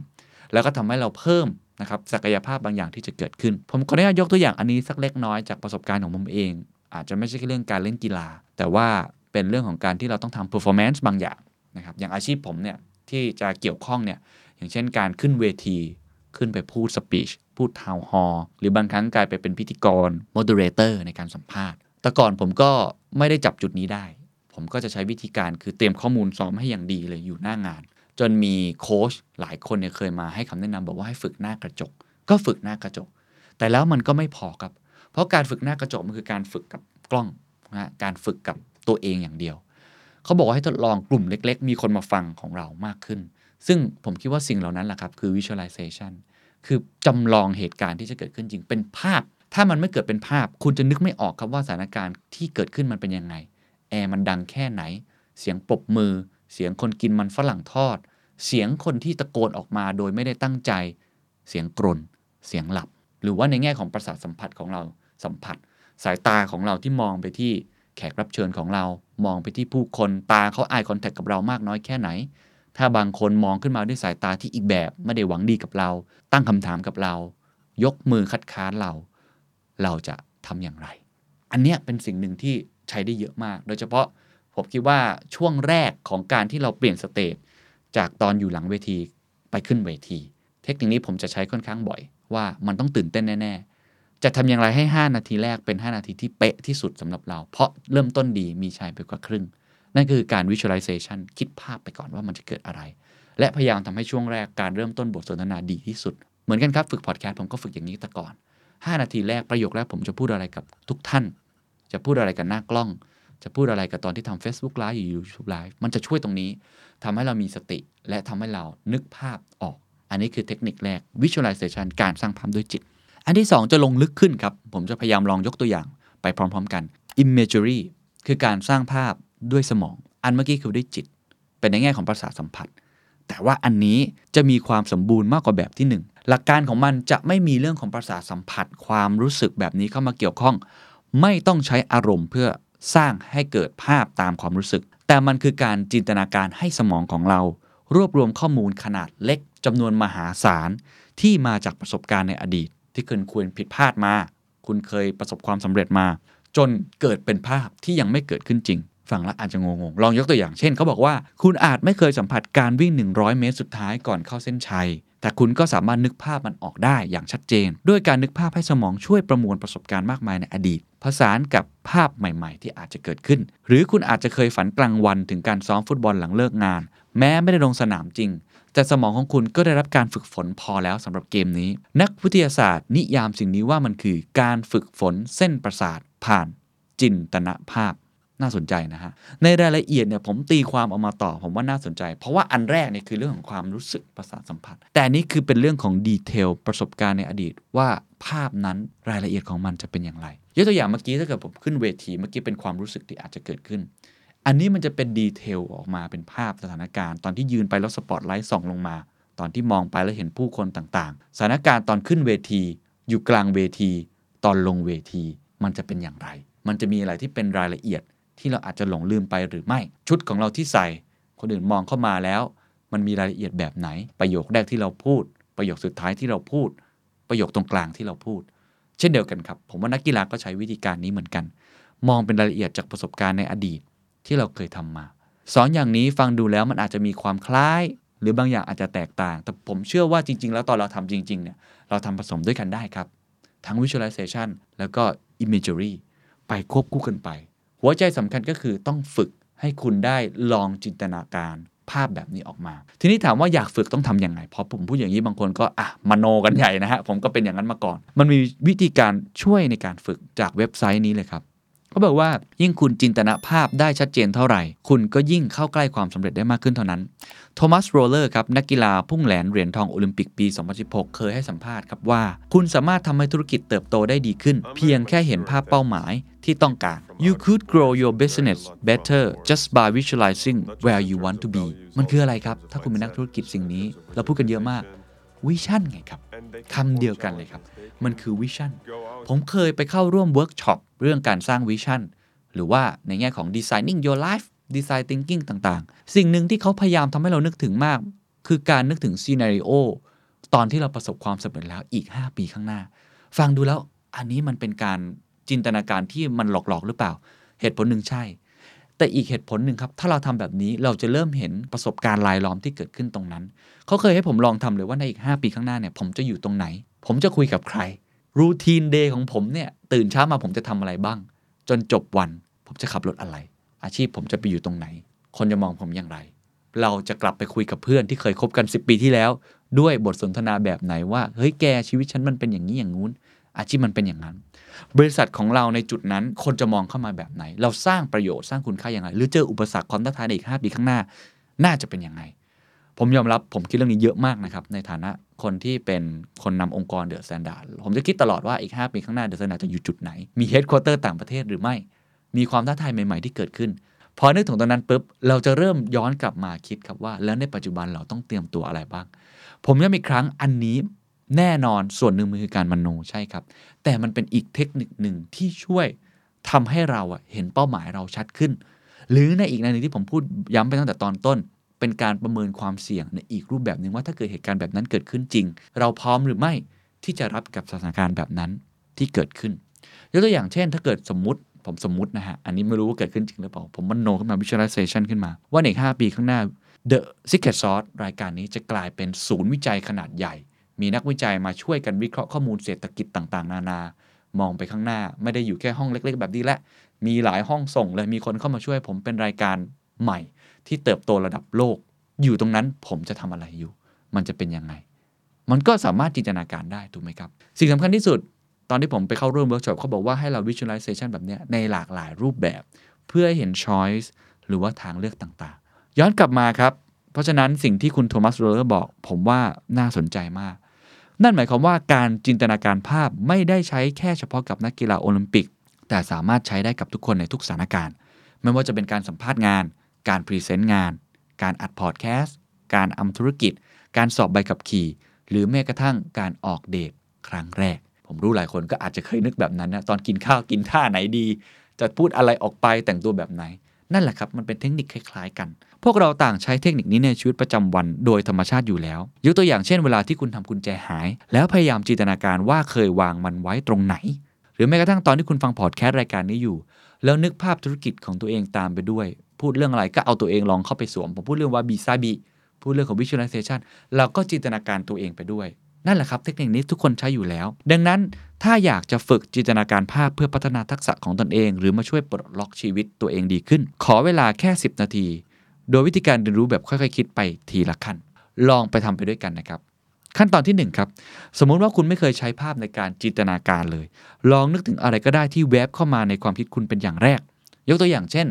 แล้วก็ทำให้เราเพิ่มนะครับศักยภาพบางอย่างที่จะเกิดขึ้น ผมขออนุญาตยกตัวอย่างอันนี้สักเล็กน้อยจากประสบการณ์ของผมเอง อาจจะไม่ใช่แค่เรื่องการเล่นกีฬา แต่ว่า เป็นเรื่องของการที่เราต้องทำ performance บางอย่างนะครับอย่างอาชีพผมเนี่ยที่จะเกี่ยวข้องเนี่ยอย่างเช่นการขึ้นเวทีขึ้นไปพูดสปีชพูดทาวน์ฮอลหรือบางครั้งกลายไปเป็นพิธีกร moderator ในการสัมภาษณ์ แต่ก่อนผมก็ไม่ได้จับจุดนี้ได้ ผมก็จะใช้วิธีการคือเตรียมข้อมูลซ้อมให้อย่างดีเลยอยู่หน้างาน จนมีโค้ชหลายคนเนี่ยเคยมาให้คำแนะนำบอกว่าให้ฝึกหน้ากระจก ก็ฝึกหน้ากระจก แต่แล้วมันก็ไม่พอครับ เพราะการฝึกหน้ากระจกมันคือการฝึกกับกล้องนะการฝึกกับ ตัวเองอย่างเดียว เขาบอกว่าให้ทดลองกลุ่มเล็ก ๆ มีคนมาฟังของเรามากขึ้น ซึ่งผมคิดว่าสิ่งเหล่านั้นแหละครับคือ visualization คือจำลองเหตุการณ์ที่จะเกิดขึ้นจริงเป็นภาพ ถ้ามันไม่เกิดเป็นภาพ คุณจะนึกไม่ออกครับว่าสถานการณ์ที่เกิดขึ้นมันเป็นยังไง แอร์มันดังแค่ไหน เสียงปรบมือ เสียงคนกินมันฝรั่งทอด เสียงคนที่ตะโกนออกมาโดยไม่ได้ตั้งใจ เสียงกรน เสียงหลับ หรือว่าในแง่ของประสาทสัมผัสของเราสัมผัส สายตาของเราที่มองไปที่ แขกรับเชิญของเรามองไปที่ผู้คนตาเขาอายคอนแทคกับเรามากน้อยแค่ไหน ถ้าบางคนมองขึ้นมาด้วยสายตาที่อีกแบบไม่ได้หวังดีกับเรา ตั้งคำถามกับเรา ยกมือคัดค้านเรา เราจะทำอย่างไร อันเนี้ยเป็นสิ่งหนึ่งที่ใช้ได้เยอะมาก โดยเฉพาะผมคิดว่าช่วงแรกของการที่เราเปลี่ยนสเตจจากตอนอยู่หลังเวทีไปขึ้นเวที เทคนิคนี้ผมจะใช้ค่อนข้างบ่อย ว่ามันต้องตื่นเต้นแน่ๆ จะทำอย่างไรให้ 5 นาทีแรกเป็น 5 นาทีที่เป๊ะที่สุดสำหรับเรา เพราะเริ่มต้นดีมีชัยไปกว่าครึ่ง นั่นคือการ visualization คิดภาพไปก่อนว่ามันจะเกิดอะไร และพยายามทำให้ช่วงแรกการเริ่มต้นบทสนทนาดีที่สุด เหมือนกันครับฝึกพอดแคสต์ผมก็ฝึกอย่างนี้แต่ก่อน 5 นาทีแรกประโยคแรกผมจะพูดอะไรกับทุกท่าน จะพูดอะไรกับหน้ากล้อง จะพูดอะไรกับตอนที่ทำ Facebook Live หรือ YouTube Live มันจะช่วยตรงนี้ทำให้เรามีสติ และทำให้เรานึกภาพออก อันนี้คือเทคนิคแรก visualization การสร้างภาพด้วยจิต อันที่ 2 จะลงลึกขึ้นครับ ผมจะพยายามลองยกตัวอย่างไปพร้อมๆกัน imagery คือการสร้างภาพด้วยสมอง อันเมื่อกี้คือด้วยจิต เป็นในแง่ของประสาทสัมผัส แต่ว่าอันนี้จะมีความสมบูรณ์มากกว่าแบบที่ 1 หลักการของมันจะไม่มีเรื่องของประสาทสัมผัส ความรู้สึกแบบนี้เข้ามาเกี่ยวข้อง ไม่ต้องใช้อารมณ์เพื่อสร้างให้เกิดภาพตามความรู้สึก แต่มันคือการจินตนาการให้สมองของเรา รวบรวมข้อมูลขนาดเล็กจำนวนมหาศาลที่มาจากประสบการณ์ในอดีต ที่คุณควรผิดพลาดมา คุณเคยประสบความสำเร็จมา จนเกิดเป็นภาพที่ยังไม่เกิดขึ้นจริงฟังแล้วอาจจะงงๆ ลองยกตัวอย่างเช่นเขาบอกว่า คุณอาจไม่เคยสัมผัสการวิ่ง 100 เมตรสุดท้ายก่อนเข้าเส้นชัย แต่คุณก็สามารถนึกภาพมันออกได้อย่างชัดเจน ด้วยการนึกภาพให้สมองช่วยประมวลประสบการณ์มากมายในอดีต ผสานกับภาพใหม่ๆ ที่อาจจะเกิดขึ้น หรือคุณอาจจะเคยฝันกลางวันถึงการซ้อมฟุตบอลหลังเลิกงาน แม้ไม่ได้ลงสนามจริง แต่สมองของคุณก็ได้รับการฝึกฝนพอแล้วสำหรับเกมนี้ นักวิทยาศาสตร์ นิยามสิ่งนี้ว่ามันคือการฝึกฝนเส้นประสาทผ่านจินตนาภาพน่าสนใจนะฮะ ในรายละเอียดเนี่ยผมตีความออกมาต่อผมว่าน่าสนใจ เพราะว่าอันแรกเนี่ยคือเรื่องของความรู้สึกประสาทสัมผัส แต่อันนี้คือเป็นเรื่องของ detail ประสบการณ์ในอดีต ว่าภาพนั้นรายละเอียดของมันจะเป็นอย่างไรยกตัวอย่างเมื่อกี้ถ้าเกิดผมขึ้นเวทีเมื่อกี้เป็นความรู้สึกที่อาจจะเกิดขึ้น อันนี้มันจะเป็น detail ออกมาเป็นภาพสถานการณ์ ตอนที่ยืนไปแล้วสปอตไลท์ส่องลงมา ตอนที่มองไปแล้วเห็นผู้คนต่างๆ สถานการณ์ตอนขึ้นเวที อยู่กลางเวที ตอนลงเวที มันจะเป็นอย่างไร มันจะมีอะไรที่เป็นรายละเอียดที่เราอาจจะหลงลืมไปหรือไม่ ชุดของเราที่ใส่ คนอื่นมองเข้ามาแล้ว มันมีรายละเอียดแบบไหน ประโยคแรกที่เราพูด ประโยคสุดท้ายที่เราพูด ประโยคตรงกลางที่เราพูด เช่นเดียวกันครับ ผมว่านักกีฬาก็ใช้วิธีการนี้เหมือนกัน มองเป็นรายละเอียดจากประสบการณ์ในอดีต ที่เราเคยทำมา สอนอย่างนี้ฟังดูแล้วมันอาจจะมีความคล้าย หรือบางอย่างอาจจะแตกต่าง แต่ผมเชื่อว่าจริง ๆ แล้วตอนเราทำจริงๆเนี่ยเราทำผสมด้วยกันได้ครับ ทั้ง visualization แล้วก็ imagery ไปควบคู่กันไป หัวใจสำคัญก็คือต้องฝึกให้คุณได้ลองจินตนาการภาพแบบนี้ออกมา ทีนี้ถามว่าอยากฝึกต้องทำยังไง พอผมพูดอย่างนี้บางคนก็อะมโนกันใหญ่นะฮะ ผมก็เป็นอย่างนั้นมาก่อน มันมีวิธีการช่วยในการฝึกจากเว็บไซต์นี้เลยครับ เขาบอกว่ายิ่งคุณจินตนาภาพได้ชัดเจนเท่าไหร่ คุณก็ยิ่งเข้าใกล้ความสำเร็จได้มากขึ้นเท่านั้น โทมัสโรเลอร์ครับนักกีฬาพุ่งแหลนเหรียญทองโอลิมปิกปี 2016 เคยให้สัมภาษณ์ครับว่า คุณสามารถทำให้ธุรกิจเติบโตได้ดีขึ้น เพียงแค่เห็นภาพเป้าหมายที่ต้องการ you could grow your business better just by visualizing where you want to be มันคืออะไรครับ ถ้าคุณเป็นนักธุรกิจสิ่งนี้ เราพูดกันเยอะมากวิชั่นไงครับคำเดียวกันเลยครับ มันคือ vision ผมเคยไปเข้าร่วมเวิร์กช็อปเรื่องการสร้าง vision หรือว่าในแง่ของ designing your life design thinking ต่างๆ สิ่งหนึ่งที่เขาพยายามทำให้เรานึกถึงมาก คือการนึกถึง scenario ตอนที่เราประสบความสำเร็จแล้วอีก 5 ปีข้างหน้า ฟังดูแล้วอันนี้มันเป็นการจินตนาการที่มันหลอกๆหรือเปล่า เหตุผลหนึ่งใช่ แต่อีกเหตุผลหนึ่งครับ ถ้าเราทำแบบนี้เราจะเริ่มเห็นประสบการณ์รายล้อมที่เกิดขึ้นตรงนั้น เขาเคยให้ผมลองทำเลยว่าในอีก 5 ปีข้างหน้าเนี่ยผมจะอยู่ตรงไหน ผมจะคุยกับใคร รูทีนเดย์ของผมเนี่ยตื่นเช้ามาผมจะทำอะไรบ้าง จนจบวันผมจะขับรถอะไร อาชีพผมจะไปอยู่ตรงไหน คนจะมองผมอย่างไร เราจะกลับไปคุยกับเพื่อนที่เคยคบกัน 10 ปีที่แล้ว ด้วยบทสนทนาแบบไหนว่าเฮ้ยแกชีวิตฉันมันเป็นอย่างนี้อย่างงู้น อาชีพมันเป็นอย่างนั้น บริษัทของเราในจุดนั้นคนจะมองเข้ามาแบบไหน เราสร้างประโยชน์สร้างคุณค่าอย่างไร หรือเจออุปสรรคความท้าทายในอีก5ปีข้างหน้า น่าจะเป็นยังไงผมยอมรับผมคิดเรื่องนี้เยอะมากนะครับในฐานะ คนที่เป็นคนนำองค์กร The Standard ผมจะคิดตลอดว่าอีก 5 ปีข้างหน้า The Standard จะอยู่จุดไหน มี headquarter ต่างประเทศหรือไม่ มีความท้าทายใหม่ ๆ ที่เกิดขึ้น พอนึกถึงตรงนั้นปุ๊บ เราจะเริ่มย้อนกลับมาคิดครับว่า แล้วในปัจจุบันเราต้องเตรียมตัวอะไรบ้าง ผมย้ำอีกครั้งอันนี้แน่นอนส่วนหนึ่งมันคือการมโนใช่ครับ แต่มันเป็นอีกเทคนิคหนึ่งที่ช่วยทำให้เราเห็นเป้าหมายเราชัดขึ้น หรือในอีกในหนึ่งที่ผมพูดย้ำไปตั้งแต่ตอนต้น เป็นการประเมินความเสี่ยงในอีกรูปแบบหนึ่งว่าถ้าเกิดเหตุการณ์แบบนั้นเกิดขึ้นจริง เราพร้อมหรือไม่ที่จะรับกับสถานการณ์แบบนั้นที่เกิดขึ้นยกตัวอย่างเช่น ถ้าเกิดสมมติผมสมมตินะฮะ อันนี้ไม่รู้ว่าเกิดขึ้นจริงหรือเปล่า ผมมันโนขึ้นมา visualization ขึ้นมา ว่าใน 5 ปีข้างหน้า The Secret Sauce รายการนี้จะกลายเป็นศูนย์วิจัยขนาดใหญ่ มีนักวิจัยมาช่วยกันวิเคราะห์ข้อมูลเศรษฐกิจต่างๆ นานา มองไปข้างหน้า ไม่ได้อยู่แค่ห้องเล็ก ๆ แบบนี้และ มีหลายห้องส่งเลยมีคนเข้ามาช่วยผมเป็นรายการใหม่ ที่เติบโตระดับโลก อยู่ตรงนั้นผมจะทำอะไรอยู่ มันจะเป็นยังไง มันก็สามารถจินตนาการได้ถูกไหมครับ สิ่งสำคัญที่สุด ตอนที่ผมไปเข้าร่วมเวิร์กช็อปเขาบอกว่าให้เรา visualization แบบนี้ในหลากหลายรูปแบบ เพื่อให้เห็น choice หรือว่าทางเลือกต่างๆ ย้อนกลับมาครับ เพราะฉะนั้นสิ่งที่คุณโทมัสโรเลอร์บอก ผมว่าน่าสนใจมาก นั่นหมายความว่าการจินตนาการภาพไม่ได้ใช้แค่เฉพาะกับนักกีฬาโอลิมปิก แต่สามารถใช้ได้กับทุกคนในทุกสถานการณ์ ไม่ว่าจะเป็นการสัมภาษณ์งาน การพรีเซนต์งาน การอัดพอดแคสต์ การทำธุรกิจ การสอบใบขับขี่ หรือแม้กระทั่งการออกเดทครั้งแรก ผมรู้หลายคนก็อาจจะเคยนึกแบบนั้นนะตอนกินข้าวกินท่าไหนดี จะพูดอะไรออกไปแต่งตัวแบบไหน นั่นแหละครับมันเป็นเทคนิคคล้ายๆ กัน พวกเราต่างใช้เทคนิคนี้ในชีวิตประจำวันโดยธรรมชาติอยู่แล้ว ยกตัวอย่างเช่นเวลาที่คุณทำกุญแจหาย แล้วพยายามจินตนาการว่าเคยวางมันไว้ตรงไหน หรือแม้กระทั่งตอนที่คุณฟังพอดแคสต์รายการนี้อยู่แล้วนึกภาพธุรกิจของตัวเองตามไปด้วย พูดเรื่องอะไรก็เอาตัวเองลองเข้าไปสวม ผมพูดเรื่องว่าบีซาบีพูดเรื่องของ visualization เราก็จินตนาการตัวเองไปด้วย นั่นแหละครับ เทคนิคนี้ทุกคนใช้อยู่แล้ว ดังนั้นถ้าอยากจะฝึกจินตนาการภาพเพื่อพัฒนาทักษะของตนเอง หรือมาช่วยปลดล็อกชีวิตตัวเองดีขึ้น ขอเวลาแค่ 10 นาที โดยวิธีการเรียนรู้แบบค่อยๆ คิดไปทีละขั้น ลองไปทำไปด้วยกันนะครับขั้นตอนที่1ครับ สมมุติว่าคุณไม่เคยใช้ภาพในการจินตนาการเลย ลองนึกถึงอะไรก็ได้ที่แวบเข้ามาในความคิดคุณเป็นอย่างแรก ยกตัวอย่างเช่น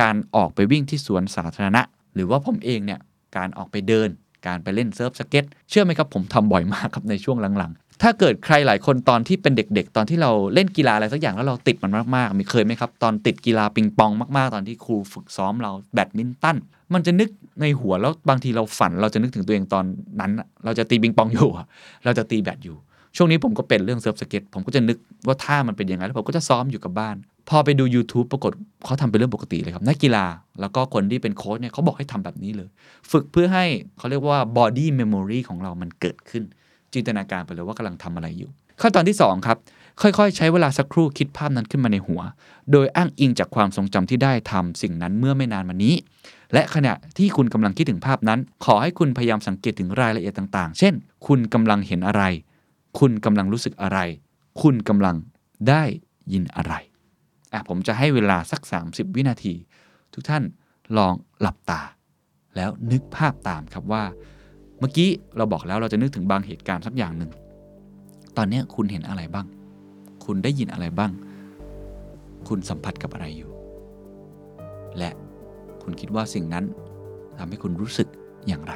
การออกไปวิ่งที่สวนสาธารณะ หรือว่าผมเองเนี่ยการออกไปเดิน การไปเล่นเซิร์ฟสเก็ตเชื่อไหมครับผมทำบ่อยมากครับในช่วงหลังๆ ถ้าเกิดใครหลายคนตอนที่เป็นเด็ก ๆ ตอนที่เราเล่นกีฬาอะไรสักอย่างแล้วเราติดมันมากๆ มีเคยไหมครับ ตอนติดกีฬาปิงปองมากๆ ตอนที่ครูฝึกซ้อมเราแบดมินตันมันจะนึกในหัวแล้วบางทีเราฝันเราจะนึกถึงตัวเองตอนนั้น เราจะตีปิงปองอยู่ เราจะตีแบดอยู่ ช่วงนี้ผมก็เป็นเรื่อง surf skate ผมก็จะนึกว่าท่ามันเป็นยังไงแล้วผมก็จะซ้อมอยู่กับบ้าน พอไปดู YouTube ปรากฏเขาทำเป็นเรื่องปกติเลยครับนักกีฬาแล้วก็คนที่เป็นโค้ชเนี่ยเขาบอกให้ทำแบบนี้เลย ฝึกเพื่อให้เขาเรียกว่า body memory ของเรามันเกิดขึ้น จินตนาการไปเลยว่ากำลังทำอะไรอยู่ ขั้นตอนที่2ครับค่อยๆ ใช้เวลาสักครู่คิดภาพนั้นขึ้นมาในหัว โดยอ้างอิงจากความทรงจำที่ได้ทำสิ่งนั้นเมื่อไม่นานมานี้ และขณะที่คุณกำลังคิดถึงภาพนั้น ขอให้คุณพยายามสังเกตถึงรายละเอียดต่างๆ เช่น คุณกำลังเห็นอะไร คุณกำลังรู้สึกอะไร คุณกำลังได้ยินอะไรอะผมจะให้เวลาสัก 30 วินาที ทุกท่านลองหลับตา แล้วนึกภาพตามครับว่า เมื่อกี้เราบอกแล้วเราจะนึกถึงบางเหตุการณ์สักอย่างหนึ่ง ตอนนี้คุณเห็นอะไรบ้าง คุณได้ยินอะไรบ้าง คุณสัมผัสกับอะไรอยู่ และคุณคิดว่าสิ่งนั้นทำให้คุณรู้สึกอย่างไร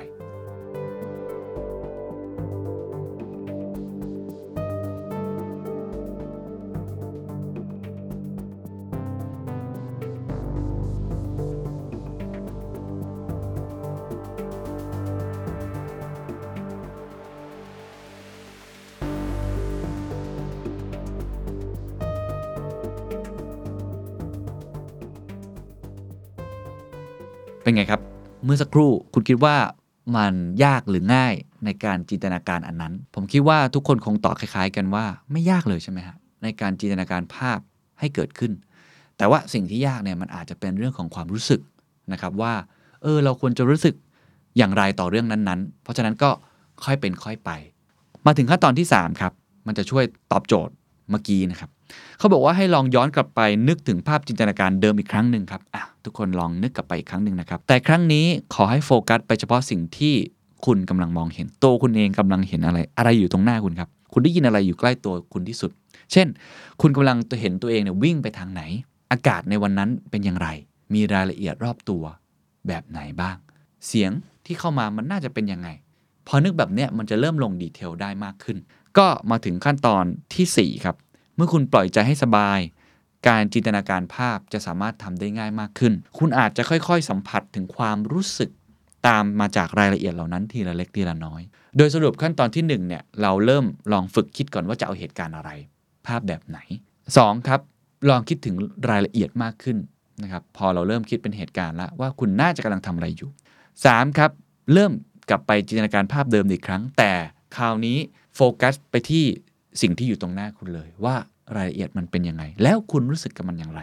ไงครับ เมื่อสักครู่คุณคิดว่ามันยากหรือง่ายในการจินตนาการอันนั้น ผมคิดว่าทุกคนคงตอบคล้ายๆ กันว่าไม่ยากเลยใช่ไหมฮะในการจินตนาการภาพให้เกิดขึ้น แต่ว่าสิ่งที่ยากเนี่ยมันอาจจะเป็นเรื่องของความรู้สึกนะครับว่า เออเราควรจะรู้สึกอย่างไรต่อเรื่องนั้นๆ เพราะฉะนั้นก็ค่อยเป็นค่อยไป มาถึงขั้นตอนที่ 3 ครับ มันจะช่วยตอบโจทย์ เมื่อกี้นะครับเขาบอกว่าให้ลองย้อนกลับไปนึกถึงภาพจินตนาการเดิมอีกครั้งหนึ่งครับทุกคนลองนึกกลับไปอีกครั้งหนึ่งนะครับแต่ครั้งนี้ขอให้โฟกัสไปเฉพาะสิ่งที่คุณกำลังมองเห็นตัวคุณเองกำลังเห็นอะไร อะไรอยู่ตรงหน้าคุณครับ คุณได้ยินอะไรอยู่ใกล้ตัวคุณที่สุด เช่น คุณกำลังเห็นตัวเองเนี่ยวิ่งไปทางไหน อากาศในวันนั้นเป็นอย่างไร มีรายละเอียดรอบตัว แบบไหนบ้าง เสียงที่เข้ามามันน่าจะเป็นยังไง พอนึกแบบเนี้ยมันจะเริ่มลงดีเทลได้มากขึ้น ก็มาถึงขั้นตอนทีสี่ 4 ครับ เมื่อคุณปล่อยใจให้สบาย การจินตนาการภาพจะสามารถทำได้ง่ายมากขึ้น คุณอาจจะค่อยๆ สัมผัสถึงความรู้สึกตามมาจากรายละเอียดเหล่านั้นทีละเล็กทีละน้อย โดยสรุปขั้นตอนที่ 1เนี่ยเราเริ่มลองฝึกคิดก่อนว่าจะเอาเหตุการณ์อะไร ภาพแบบไหน 2. ครับลองคิดถึงรายละเอียดมากขึ้นนะครับพอเราเริ่มคิดเป็นเหตุการณ์แล้วว่าคุณน่าจะกำลังทำอะไรอยู่ 3. ครับ เริ่มกลับไปจินตนาการภาพเดิมอีกครั้ง แต่คราวนี้ โฟกัสไปที่สิ่งที่อยู่ตรงหน้าคุณเลย ว่ารายละเอียดมันเป็นยังไง แล้วคุณรู้สึกกับมันอย่างไร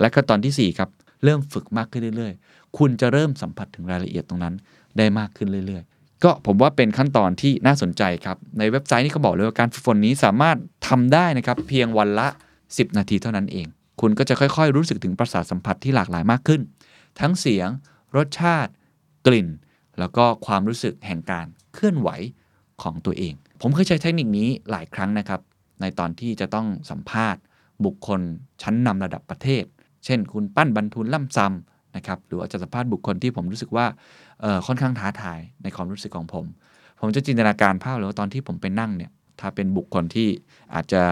และขั้นตอนทีสี่ 4 ครับ เริ่มฝึกมากขึ้นเรื่อยๆ คุณจะเริ่มสัมผัสถึงรายละเอียดตรงนั้นได้มากขึ้นเรื่อย ๆ ก็ผมว่าเป็นขั้นตอนที่น่าสนใจครับ ในเว็บไซต์นี่เขาบอกเลยว่าการฝึกฝนนี้สามารถทำได้นะครับเพียงวันละ 10 นาทีเท่านั้นเอง คุณก็จะค่อยๆ รู้สึกถึงประสาทสัมผัสที่หลากหลายมากขึ้น ทั้งเสียง รสชาติ กลิ่น แล้วก็ความรู้สึกแห่งการเคลื่อนไหวของตัวเอง ผมเคยใช้เทคนิคนี้หลายครั้งนะครับ ในตอนที่จะต้องสัมภาษณ์ บุคคลชั้นนำระดับประเทศ เช่น คุณปั้นบรรทุนล่ำซำนะครับหรือว่าจจะสัมภาษณ์บุคคลที่ผมรู้สึกว่าค่อนข้างท้าทายในความรู้สึกของผม ผมจะจินตนาการภาพเลยว่าตอนที่ผมไปนั่งเนี่ยถ้าเป็นบุคคลที่อาจจะ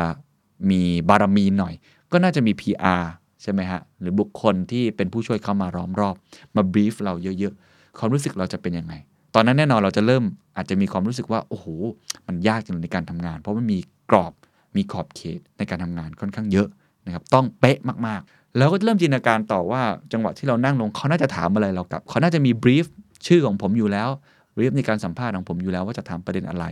มีบารมีหน่อย ก็น่าจะมี PR ใช่ไหมฮะ หรือบุคคลที่เป็นผู้ช่วยเข้ามาล้อมรอบ มาบรีฟเราเยอะๆความรู้สึกเราจะเป็นยังไง ตอนนั้นแน่นอนเราจะเริ่ม อาจจะมีความรู้สึกว่า โอ้โห มันยากจังในการทำงาน เพราะมันมีกรอบมีขอบเขตในการทำงานค่อนข้างเยอะนะครับต้องเป๊ะมากๆ แล้วก็เริ่มจินตนาการต่อว่าจังหวะที่เรานั่งลงเขาน่าจะถามอะไรเรากลับเขาน่าจะมีบรีฟชื่อของผมอยู่แล้วบรีฟในการสัมภาษณ์ของผมอยู่แล้วว่าจะถามประเด็นอะไร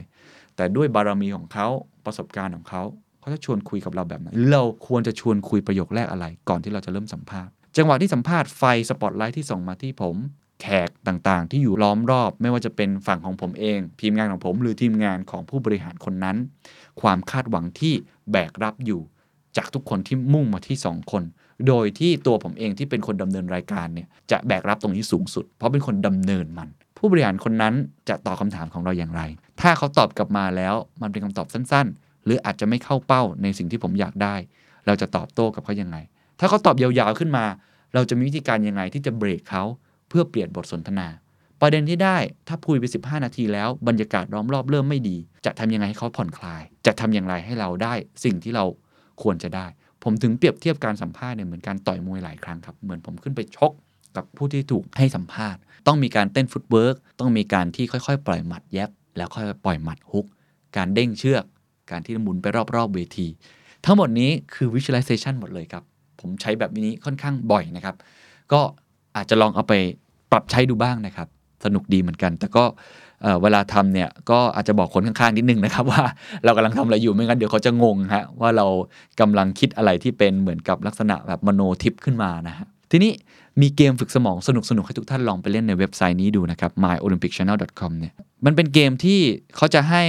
แต่ด้วยบารมีของเขาประสบการณ์ของเขาเขาจะชวนคุยกับเราแบบไหนหรือเราควรจะชวนคุยประโยคแรกอะไร ก่อนที่เราจะเริ่มสัมภาษณ์ จังหวะที่สัมภาษณ์ไฟสปอตไลท์ที่ส่องมาที่ผม แขกต่างๆ ที่อยู่ล้อมรอบ ไม่ว่าจะเป็นฝั่งของผมเอง ทีมงานของผม หรือทีมงานของผู้บริหารคนนั้น ความคาดหวังที่แบกรับอยู่ จากทุกคนที่มุ่งมาที่ 2 คน โดยที่ตัวผมเองที่เป็นคนดำเนินรายการเนี่ยจะแบกรับตรงนี้สูงสุด เพราะเป็นคนดำเนินมัน ผู้บริหารคนนั้นจะตอบคำถามของเราอย่างไร ถ้าเขาตอบกลับมาแล้วมันเป็นคำตอบสั้นๆ หรืออาจจะไม่เข้าเป้าในสิ่งที่ผมอยากได้ เราจะตอบโต้กับเขายังไง ถ้าเขาตอบยาวๆขึ้นมา เราจะมีวิธีการยังไงที่จะเบรกเขา เพื่อเปลี่ยนบทสนทนา ประเด็นที่ได้ถ้าพูดไป 15 นาทีแล้วบรรยากาศล้อมรอบเริ่มไม่ดี จะทำยังไงให้เขาผ่อนคลาย จะทำอย่างไรให้เราได้สิ่งที่เราควรจะได้ ผมถึงเปรียบเทียบการสัมภาษณ์เนี่ยเหมือนการต่อยมวยหลายครั้งครับเหมือนผมขึ้นไปชกกับผู้ที่ถูกให้สัมภาษณ์ ต้องมีการเต้นฟุตเวิร์กต้องมีการที่ค่อยๆ ปล่อยหมัดแยบ แล้วค่อยปล่อยหมัดฮุก การเด้งเชือก การที่หมุนไปรอบๆเวที ทั้งหมดนี้คือ visualization หมดเลยครับ ผมใช้แบบนี้ค่อนข้างบ่อยนะครับ ก็ อาจจะลองเอาไปปรับใช้ดูบ้างนะครับ สนุกดีเหมือนกัน แต่ก็เวลาทำเนี่ยก็อาจจะบอกคนข้างๆนิดนึงนะครับ ว่าเรากำลังทำอะไรอยู่ไม่งั้นเดี๋ยวเขาจะงงฮะว่าเรากำลังคิดอะไรที่เป็นเหมือนกับลักษณะแบบมโนทิปขึ้นมานะฮะทีนี้มีเกมฝึกสมองสนุกๆ ให้ทุกท่านลองไปเล่นในเว็บไซต์นี้ดูนะครับ myolympicchannel.com เนี่ยมันเป็นเกมที่เขาจะให้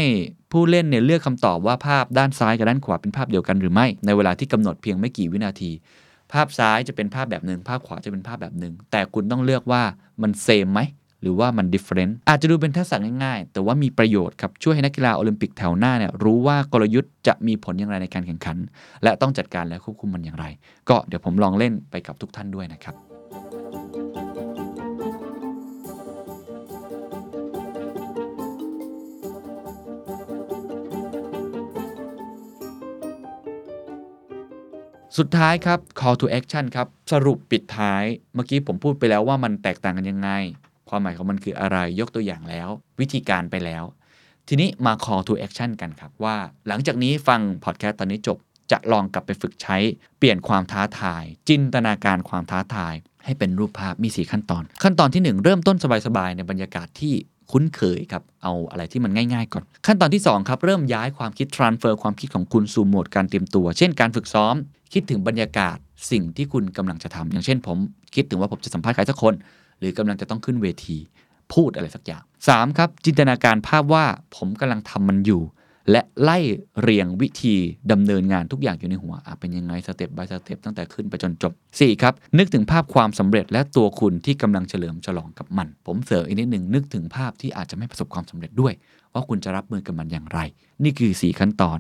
ผู้เล่นเนี่ยเลือกคำตอบว่าภาพด้านซ้ายกับด้านขวาเป็นภาพเดียวกันหรือไม่ในเวลาที่กำหนดเพียงไม่กี่วินาที ภาพซ้ายจะเป็นภาพแบบหนึ่งภาพขวาจะเป็นภาพแบบหนึ่งแต่คุณต้องเลือกว่ามัน same ไหมหรือว่ามัน different อาจจะดูเป็นทักษะง่ายๆ แต่ว่ามีประโยชน์ครับ ช่วยให้นักกีฬาโอลิมปิกแถวหน้าเนี่ยรู้ว่ากลยุทธ์จะมีผลอย่างไรในการแข่งขัน และต้องจัดการและควบคุมมันอย่างไร ก็เดี๋ยวผมลองเล่นไปกับทุกท่านด้วยนะครับ สุดท้ายครับ call to action ครับ สรุปปิดท้าย เมื่อกี้ผมพูดไปแล้วว่ามันแตกต่างกันยังไง ความหมายของมันคืออะไรยกตัวอย่างแล้ว วิธีการไปแล้ว ทีนี้มา call to action กันครับ ว่าหลังจากนี้ฟังพอดแคสต์ตอนนี้จบ จะลองกลับไปฝึกใช้ เปลี่ยนความท้าทาย จินตนาการความท้าทาย ให้เป็นรูปภาพมี 4 ขั้นตอน ขั้นตอนที่ 1 เริ่มต้นสบายๆในบรรยากาศที่ คุ้นเคยครับ เอาอะไรที่มันง่ายๆก่อน ขั้นตอนที่ 2 ครับ เริ่มย้ายความคิด transfer ความคิดของคุณสู่โหมดการเตรียมตัว เช่นการฝึกซ้อม คิดถึงบรรยากาศสิ่งที่คุณกำลังจะทำอย่างเช่น ผมคิดถึงว่าผมจะสัมภาษณ์ใครสักคน หรือกำลังจะต้องขึ้นเวที พูดอะไรสักอย่าง 3. ครับจินตนาการภาพว่าผมกำลังทำมันอยู่ และไล่เรียงวิธีดำเนินงานทุกอย่างอยู่ในหัวเป็นยังไงสเต็ป by สเต็ปตั้งแต่ขึ้นไปจนจบ 4. ครับ นึกถึงภาพความสำเร็จและตัวคุณที่กำลังเฉลิมฉลองกับมัน ผมเสริมอีกนิดหนึ่งนึกถึงภาพที่อาจจะไม่ประสบความสำเร็จด้วย ว่าคุณจะรับมือกับมันอย่างไร นี่คือ 4 ขั้นตอน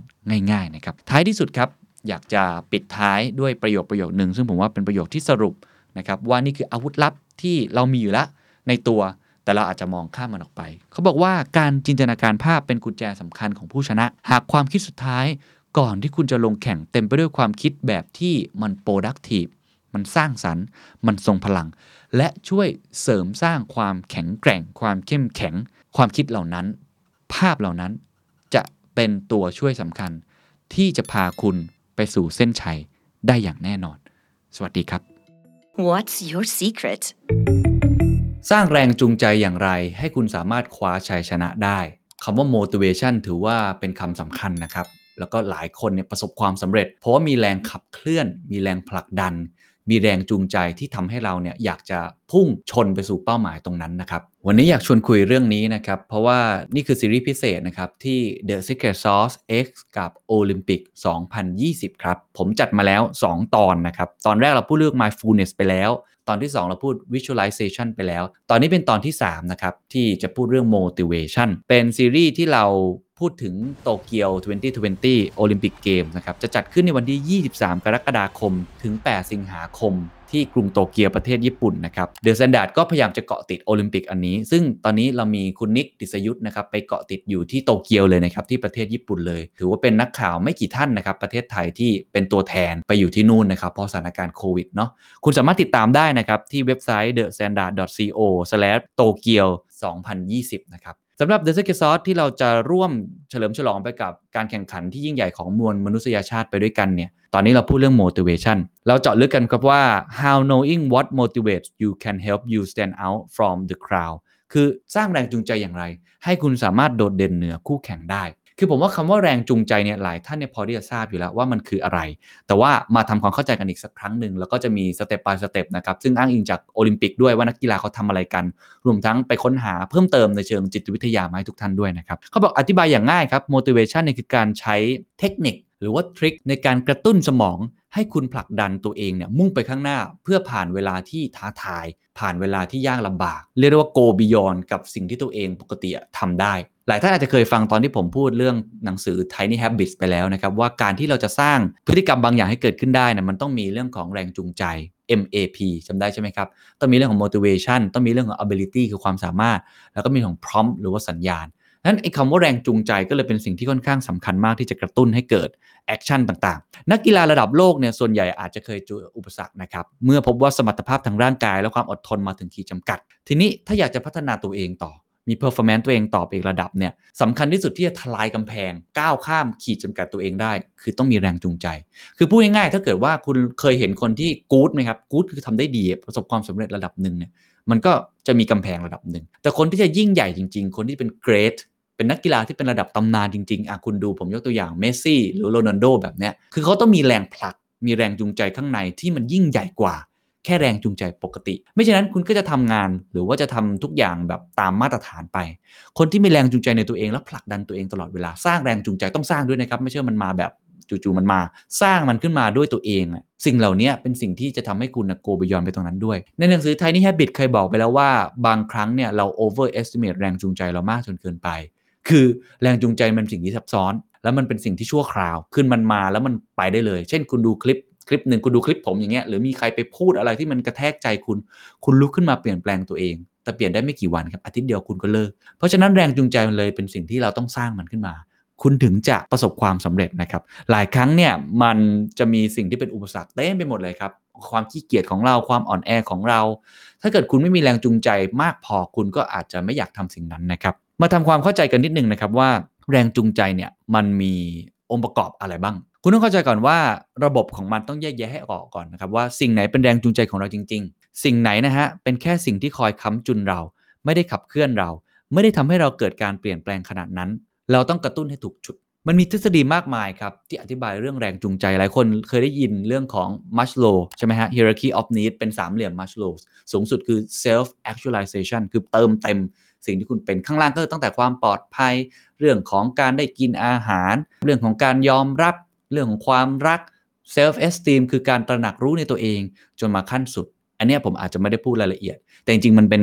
ง่ายๆนะครับท้ายที่สุดครับ อยากจะปิดท้ายด้วยประโยคประโยคหนึ่งซึ่งผมว่าเป็นประโยคที่สรุปนะครับว่านี่คืออาวุธลับที่เรามีอยู่แล้วในตัว แต่เราอาจจะมองข้ามมันออกไป เขาบอกว่าการจินตนาการภาพเป็นกุญแจสำคัญของผู้ชนะ หากความคิดสุดท้ายก่อนที่คุณจะลงแข่งเต็มไปด้วยความคิดแบบที่มัน productive มันสร้างสรรค์ มันทรงพลัง และช่วยเสริมสร้างความแข็งแกร่ง ความเข้มแข็ง ความคิดเหล่านั้น ภาพเหล่านั้นจะเป็นตัวช่วยสำคัญ ที่จะพาคุณไปสู่เส้นชัยได้อย่างแน่นอน สวัสดีครับ What's your secret? สร้างแรงจูงใจอย่างไร ให้คุณสามารถคว้าชัยชนะได้คำว่า motivation ถือว่าเป็นคำสำคัญนะครับ แล้วก็หลายคนเนี่ยประสบความสำเร็จ เพราะว่ามีแรงขับเคลื่อน มีแรงผลักดัน มีแรงจูงใจที่ทำให้เราเนี่ยอยากจะพุ่งชนไปสู่เป้าหมายตรงนั้นนะครับ วันนี้อยากชวนคุยเรื่องนี้นะครับ เพราะว่านี่คือซีรีส์พิเศษนะครับ ที่ The Secret Sauce X กับ Olympic 2020 ครับ ผมจัดมาแล้ว 2 ตอนนะครับ ตอนแรกเราพูดเรื่อง mindfulness ไปแล้ว ตอนที่ 2 เราพูด visualization ไปแล้ว ตอนนี้เป็นตอนที่ 3 นะครับ ที่จะพูดเรื่อง motivation เป็นซีรีส์ที่เรา พูดถึงโตเกียว 2020 Olympic Games นะครับ จะจัดขึ้นในวันที่ 23 กรกฎาคม ถึง 8 สิงหาคม ที่กรุงโตเกียวประเทศญี่ปุ่นนะครับ เดอะแ a นดาร์ดก็พยายามจะเกาะติดโอลิมปิกอันนี้ ซึ่งตอนนี้เรามีคุณนิกดิษยุทธ์นะครับไปเกาะติดอยู่ที่โตเกียวเลยนะครับที่ประเทศญี่ปุ่นเลย ถือว่าเป็นนักข่าวไม่กี่ท่านนะครับประเทศไทยที่เป็นตัวแทนไปอยู่ที่นู่นนะครับเพราะสถานการณ์โควิดเนาะ คุณสามารถติดตามได้นะครับที่เว็บไซต์ thestandard.co/tokyo 2020 นะครับ สำหรับ The Secret Sauce ที่เราจะร่วมเฉลิมฉลองไปกับการแข่งขันที่ยิ่งใหญ่ของมวลมนุษยชาติไปด้วยกันเนี่ย ตอนนี้เราพูดเรื่อง motivation เราเจาะลึกกันครับว่า how knowing what motivates you can help you stand out from the crowd คือสร้างแรงจูงใจอย่างไร ให้คุณสามารถโดดเด่นเหนือคู่แข่งได้ คือผมว่าคำว่าแรงจูงใจเนี่ยหลายท่านเนี่ยพอที่จะทราบอยู่แล้วว่ามันคืออะไร แต่ว่ามาทำความเข้าใจกันอีกสักครั้งหนึ่งแล้วก็จะมีสเต็ป by สเต็ปนะครับ ซึ่งอ้างอิงจากโอลิมปิกด้วยว่านักกีฬาเขาทำอะไรกัน รวมทั้งไปค้นหาเพิ่มเติมในเชิงจิตวิทยามาให้ทุกท่านด้วยนะครับเขาบอกอธิบายอย่างง่ายครับ motivation เนี่ยคือการใช้เทคนิค หรือว่าทริคในการกระตุ้นสมอง ให้คุณผลักดันตัวเองเนี่ยมุ่งไปข้างหน้าเพื่อผ่านเวลาที่ท้าทาย ผ่านเวลาที่ยากลำบาก เรียกได้ว่า go beyond กับสิ่งที่ตัวเองปกติทำได้ หลายท่านอาจจะเคยฟังตอนที่ผมพูดเรื่องหนังสือ Tiny Habits ไปแล้วนะครับ ว่าการที่เราจะสร้างพฤติกรรมบางอย่างให้เกิดขึ้นได้นะมันต้องมีเรื่องของแรงจูงใจ MAP จำได้ใช่ไหมครับ ต้องมีเรื่องของ motivation ต้องมีเรื่องของ ability คือความสามารถ แล้วก็มีของ prompt หรือว่าสัญญาณ นั้นไอ้คำว่าแรงจูงใจก็เลยเป็นสิ่งที่ค่อนข้างสำคัญมากที่จะกระตุ้นให้เกิดแอคชั่นต่างๆ นักกีฬาระดับโลกเนี่ยส่วนใหญ่อาจจะเคยเจออุปสรรคนะครับ เมื่อพบว่าสมรรถภาพทางร่างกาย และความอดทนมาถึงขีดจำกัด ทีนี้ถ้าอยากจะพัฒนาตัวเองต่อมี performance ตัวเองต่อไปอีกระดับเนี่ยสำคัญที่สุดที่จะทลายกำแพง ก้าวข้ามขีดจำกัดตัวเองได้ คือต้องมีแรงจูงใจ คือพูดง่ายๆถ้าเกิดว่าคุณเคยเห็นคนที่กู๊ดไหมครับกู๊ดคือทำได้ดีประสบความสำเร็จระดับหนึ่งเนี่ยมันก็จะมีกำแพงระดับหนึ่งแต่คนที่จะยิ่งใหญ่จริง ๆ คนที่เป็นเกรด เป็นนักกีฬาที่เป็นระดับตำนานจริงๆอะคุณดูผมยกตัวอย่างเมสซี่หรือโรนัลโดแบบเนี้ยคือเขาต้องมีแรงผลัก มีแรงจูงใจข้างในที่มันยิ่งใหญ่กว่า แค่แรงจูงใจปกติ ไม่ฉะนั้นคุณก็จะทำงานหรือว่าจะทำทุกอย่างแบบตามมาตรฐานไป คนที่มีแรงจูงใจในตัวเองแล้วผลักดันตัวเองตลอดเวลาสร้างแรงจูงใจต้องสร้างด้วยนะครับไม่ใช่มันมาแบบจู่ๆมันมาสร้างมันขึ้นมาด้วยตัวเอง สิ่งเหล่านี้เป็นสิ่งที่จะทำให้คุณโกบยอนไปตรงนั้นด้วย ในหนังสือ Tiny Habit เคยบอกไปแล้วว่า บางครั้งเนี่ยเรา overestimate แรงจูงใจเรามากจนเกินไป คือแรงจูงใจมันสิ่งที่ซับซ้อน แล้วมันเป็นสิ่งที่ชั่วคราว ขึ้นมันมาแล้วมันไปได้เลย เช่นคุณดูคลิปคลิปหนึ่งคุณดูคลิปผมอย่างเงี้ยหรือมีใครไปพูดอะไรที่มันกระแทกใจคุณ คุณลุกขึ้นมาเปลี่ยนแปลงตัวเอง แต่เปลี่ยนได้ไม่กี่วันครับอาทิตย์เดียวคุณก็เลิก เพราะฉะนั้นแรงจูงใจมันเลยเป็นสิ่งที่เราต้องสร้างมันขึ้นมา คุณถึงจะประสบความสำเร็จนะครับ หลายครั้งเนี่ยมันจะมีสิ่งที่เป็นอุปสรรคเต็มไปหมดเลยครับความขี้เกียจของเราความอ่อนแอของเรา ถ้าเกิดคุณไม่มีแรงจูงใจมากพอคุณก็อาจจะไม่อยากทำสิ่งนั้นนะครับ มาทำความเข้าใจกันนิดนึงนะครับว่าแรงจูงใจเนี่ยมันมีองค์ประกอบอะไรบ้าง คุณต้องเข้าใจก่อนว่าระบบของมันต้องแยกแยะให้ออกก่อนนะครับว่าสิ่งไหนเป็นแรงจูงใจของเราจริง ๆ สิ่งไหนนะฮะเป็นแค่สิ่งที่คอยค้ำจุนเรา ไม่ได้ขับเคลื่อนเรา ไม่ได้ทำให้เราเกิดการเปลี่ยนแปลงขนาดนั้น เราต้องกระตุ้นให้ถูกจุด มันมีทฤษฎีมากมายครับที่อธิบายเรื่องแรงจูงใจหลายคนเคยได้ยินเรื่องของ Maslow ใช่ไหมฮะ hierarchy of need เป็นสามเหลี่ยม Maslow สูงสุดคือ self actualization คือเติมเต็ม สิ่งที่คุณเป็นข้างล่างก็ตั้งแต่ความปลอดภัย เรื่องของการได้กินอาหาร เรื่องของการยอมรับ เรื่องของความรัก self esteem คือการตระหนักรู้ในตัวเอง จนมาขั้นสุด อันนี้ผมอาจจะไม่ได้พูดรายละเอียด แต่จริงๆมันเป็น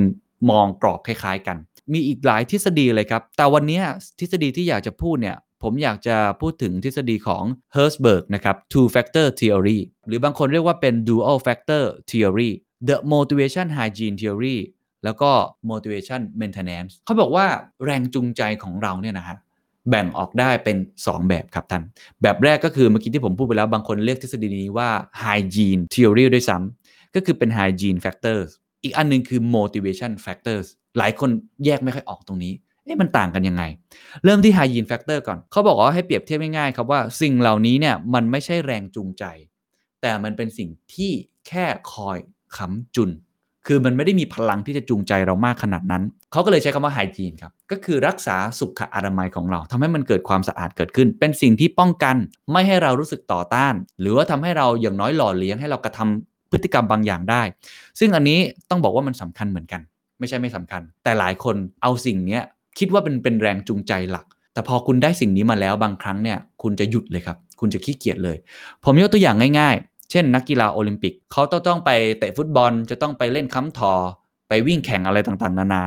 มองกรอบคล้าย ๆ กัน มีอีกหลายทฤษฎีเลยครับ แต่วันนี้ทฤษฎีที่อยากจะพูดเนี่ยผมอยากจะพูดถึงทฤษฎีของ Herzberg นะครับ two factor theory หรือบางคนเรียกว่าเป็น dual factor theory the motivation hygiene theory แล้วก็ motivation maintenance เขาบอกว่าแรงจูงใจของเราเนี่ยนะฮะแบ่งออกได้เป็น 2 แบบครับท่าน แบบแรกก็คือเมื่อกี้ที่ผมพูดไปแล้ว บางคนเรียกทฤษฎีนี้ว่า hygiene theory ด้วยซ้ำก็คือเป็น hygiene factors อีกอันหนึงคือ motivation factors หลายคนแยกไม่ค่อยออกตรงนี้เอ๊ะมันต่างกันยังไง เริ่มที่ hygiene factor ก่อน เขาบอกว่าให้เปรียบเทียบง่ายๆครับว่าสิ่งเหล่านี้เนี่ยมันไม่ใช่แรงจูงใจ แต่มันเป็นสิ่งที่แค่คอยค้ำจุน คือมันไม่ได้มีพลังที่จะจูงใจเรามากขนาดนั้น เขาก็เลยใช้คำว่าไฮจีนครับ ก็คือรักษาสุขอนามัยของเราทำให้มันเกิดความสะอาดเกิดขึ้น เป็นสิ่งที่ป้องกันไม่ให้เรารู้สึกต่อต้าน หรือว่าทำให้เราอย่างน้อยหล่อเลี้ยงให้เรากระทำพฤติกรรมบางอย่างได้ ซึ่งอันนี้ต้องบอกว่ามันสำคัญเหมือนกัน ไม่ใช่ไม่สำคัญ แต่หลายคนเอาสิ่งนี้คิดว่าเป็นเป็นแรงจูงใจหลัก แต่พอคุณได้สิ่งนี้มาแล้วบางครั้งเนี่ยคุณจะหยุดเลยครับ คุณจะขี้เกียจเลย ผมยกตัวอย่างง่าย เช่น นักกีฬาโอลิมปิกเขาต้องต้องไปเตะฟุตบอลจะต้องไปเล่นค้ำถ่อ ไปวิ่งแข่งอะไรต่างๆ นานา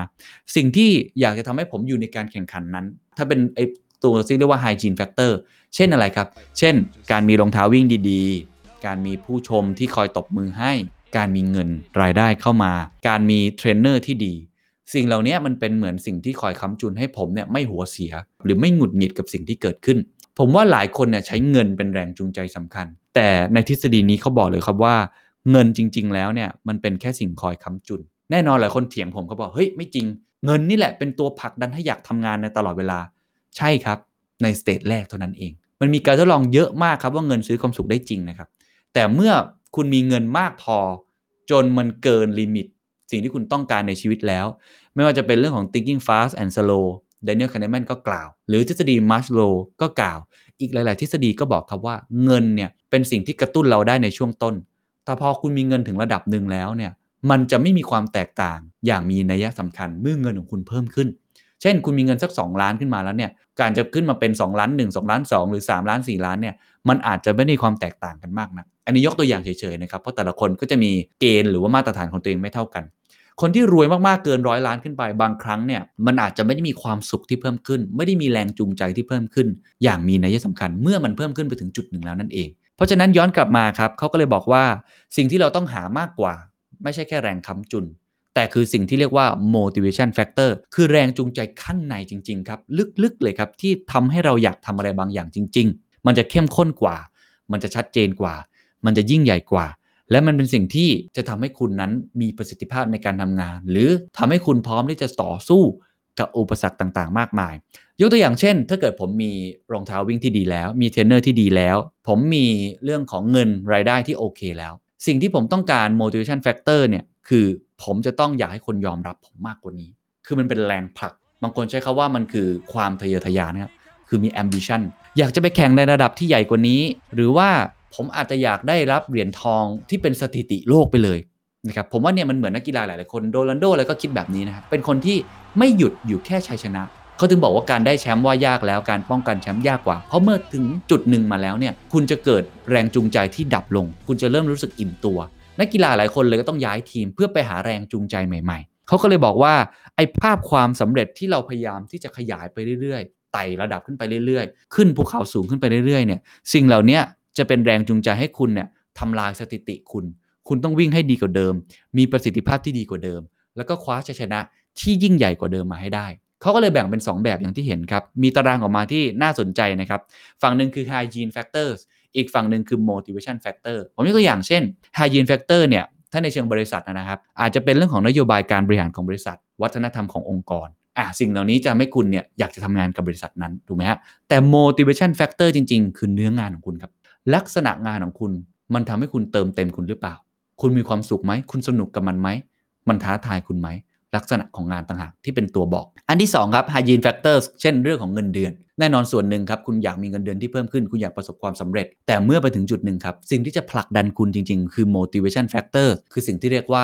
สิ่งที่อยากจะทำให้ผมอยู่ในการแข่งขันนั้น ถ้าเป็นไอตัวที่เรียกว่า hygiene factor เช่นอะไรครับ เช่น การมีรองเท้าวิ่งดีๆ การมีผู้ชมที่คอยตบมือให้ การมีเงินรายได้เข้ามา การมีเทรนเนอร์ที่ดี สิ่งเหล่านี้มันเป็นเหมือนสิ่งที่คอยค้ำจุนให้ผมเนี่ยไม่หัวเสีย หรือไม่หงุดหงิดกับสิ่งที่เกิดขึ้น ผมว่าหลายคนเนี่ยใช้เงินเป็นแรงจูงใจสำคัญ แต่ในทฤษฎีนี้เขาบอกเลยครับว่า เงินจริง ๆ แล้วเนี่ยมันเป็นแค่สิ่งคอยค้ำจุน แน่นอนหลายคนเถียงผมเขาบอกเฮ้ยไม่จริง เงินนี่แหละเป็นตัวผลักดันให้อยากทำงานในตลอดเวลา ใช่ครับใน stage แรกเท่านั้นเอง มันมีการทดลองเยอะมากครับว่าเงินซื้อความสุขได้จริงนะครับ แต่เมื่อคุณมีเงินมากพอ จนมันเกิน limit สิ่งที่คุณต้องการในชีวิตแล้ว ไม่ว่าจะเป็นเรื่องของ thinking fast and slow Daniel Kahneman ก็กล่าว หรือทฤษฎี Maslow ก็กล่าว อีกหลาย ๆ ทฤษฎีก็บอกครับว่าเงินเนี่ยเป็นสิ่งที่กระตุ้นเราได้ในช่วงต้น แต่พอคุณมีเงินถึงระดับหนึ่งแล้วเนี่ยมันจะไม่มีความแตกต่างอย่างมีนัยสำคัญเมื่อเงินของคุณเพิ่มขึ้น เช่น คุณมีเงินสัก 2 ล้านขึ้นมาแล้วเนี่ยการจะขึ้นมาเป็น 2 ล้าน 1 2 ล้าน 2 หรือ 3 ล้าน 4 ล้านเนี่ยมันอาจจะไม่ได้ความแตกต่างกันมากนะอันนี้ยกตัวอย่างเฉย ๆ นะครับ เพราะแต่ละคนก็จะมีเกณฑ์หรือว่ามาตรฐานของตัวเองไม่เท่ากัน คนที่รวยมากๆเกินร้อยล้านขึ้นไป บางครั้งเนี่ยมันอาจจะไม่ได้มีความสุขที่เพิ่มขึ้น ไม่ได้มีแรงจูงใจที่เพิ่มขึ้น อย่างมีนัยสำคัญเมื่อมันเพิ่มขึ้นไปถึงจุดหนึ่งแล้วนั่นเอง เพราะฉะนั้นย้อนกลับมาครับเขาก็เลยบอกว่าสิ่งที่เราต้องหามากกว่า ไม่ใช่แค่แรงค้ำจุน แต่คือสิ่งที่เรียกว่า motivation factor คือแรงจูงใจข้างในจริงๆครับลึกๆเลยครับที่ทำให้เราอยากทำอะไรบางอย่างจริง ๆ มันจะเข้มข้นกว่า มันจะชัดเจนกว่า มันจะยิ่งใหญ่กว่า และมันเป็นสิ่งที่จะทำให้คุณนั้นมีประสิทธิภาพในการทำงาน หรือทำให้คุณพร้อมที่จะต่อสู้กับอุปสรรคต่างๆ มากมาย ยกตัวอย่างเช่น ถ้าเกิดผมมีรองเท้าวิ่งที่ดีแล้ว มีเทรนเนอร์ที่ดีแล้ว ผมมีเรื่องของเงินรายได้ที่โอเคแล้ว สิ่งที่ผมต้องการ motivation factor เนี่ยคือผมจะต้องอยากให้คนยอมรับผมมากกว่านี้ คือมันเป็นแรงผลัก บางคนใช้คำว่ามันคือความทะเยอทะยานนะครับ คือมี ambition อยากจะไปแข่งในระดับที่ใหญ่กว่านี้ หรือว่า ผมอาจจะอยากได้รับเหรียญทองที่เป็นสถิติโลกไปเลยนะครับผมว่าเนี่ยมันเหมือนนักกีฬาหลายๆคนโดนัลโดอะไรก็คิดแบบนี้นะครับเป็นคนที่ไม่หยุดอยู่แค่ชัยชนะเขาถึงบอกว่าการได้แชมป์ว่ายากแล้วการป้องกันแชมป์ยากกว่า เพราะเมื่อถึงจุดหนึ่งมาแล้วเนี่ยคุณจะเกิดแรงจูงใจที่ดับลง คุณจะเริ่มรู้สึกอิ่มตัว นักกีฬาหลายคนเลยก็ต้องย้ายทีมเพื่อไปหาแรงจูงใจใหม่ ๆเขาก็เลยบอกว่าไอ้ภาพความสำเร็จที่เราพยายามที่จะขยายไปเรื่อยๆไต่ระดับขึ้นไปเรื่อยๆ ขึ้นภูเขาสูงขึ้นไปเรื่อยๆเนี่ยสิ่งเหล่านี้ จะเป็นแรงจูงใจให้คุณเนี่ยทำลายสถิติคุณ คุณต้องวิ่งให้ดีกว่าเดิม มีประสิทธิภาพที่ดีกว่าเดิม แล้วก็คว้าชัยชนะที่ยิ่งใหญ่กว่าเดิมมาให้ได้ เขาก็เลยแบ่งเป็น 2 แบบอย่างที่เห็นครับ มีตารางออกมาที่น่าสนใจนะครับ ฝั่งหนึ่งคือ hygiene factors อีกฝั่งหนึ่งคือ motivation factor ผมยกตัวอย่างเช่น hygiene factor เนี่ย ถ้าในเชิงบริษัทนะครับ อาจจะเป็นเรื่องของนโยบายการบริหารของบริษัท วัฒนธรรมขององค์กรอะสิ่งเหล่านี้จะทำให้คุณเนี่ยอยากจะทำงานกับบริษัทนั้นถูกไหมฮะแต่ motivation factor จริง ๆ คือเนื้องานของคุณครับ ลักษณะงานของคุณ มันทำให้คุณเติมเต็มคุณหรือเปล่า คุณมีความสุขไหม คุณสนุกกับมันไหม มันท้าทายคุณไหม ลักษณะของงานต่างหากที่เป็นตัวบอก อันที่ 2 ครับ hygiene factors เช่นเรื่องของเงินเดือน แน่นอนส่วนหนึ่งครับ คุณอยากมีเงินเดือนที่เพิ่มขึ้น คุณอยากประสบความสำเร็จ แต่เมื่อไปถึงจุดหนึ่งครับ สิ่งที่จะผลักดันคุณจริง ๆ คือ motivation factor คือสิ่งที่เรียกว่า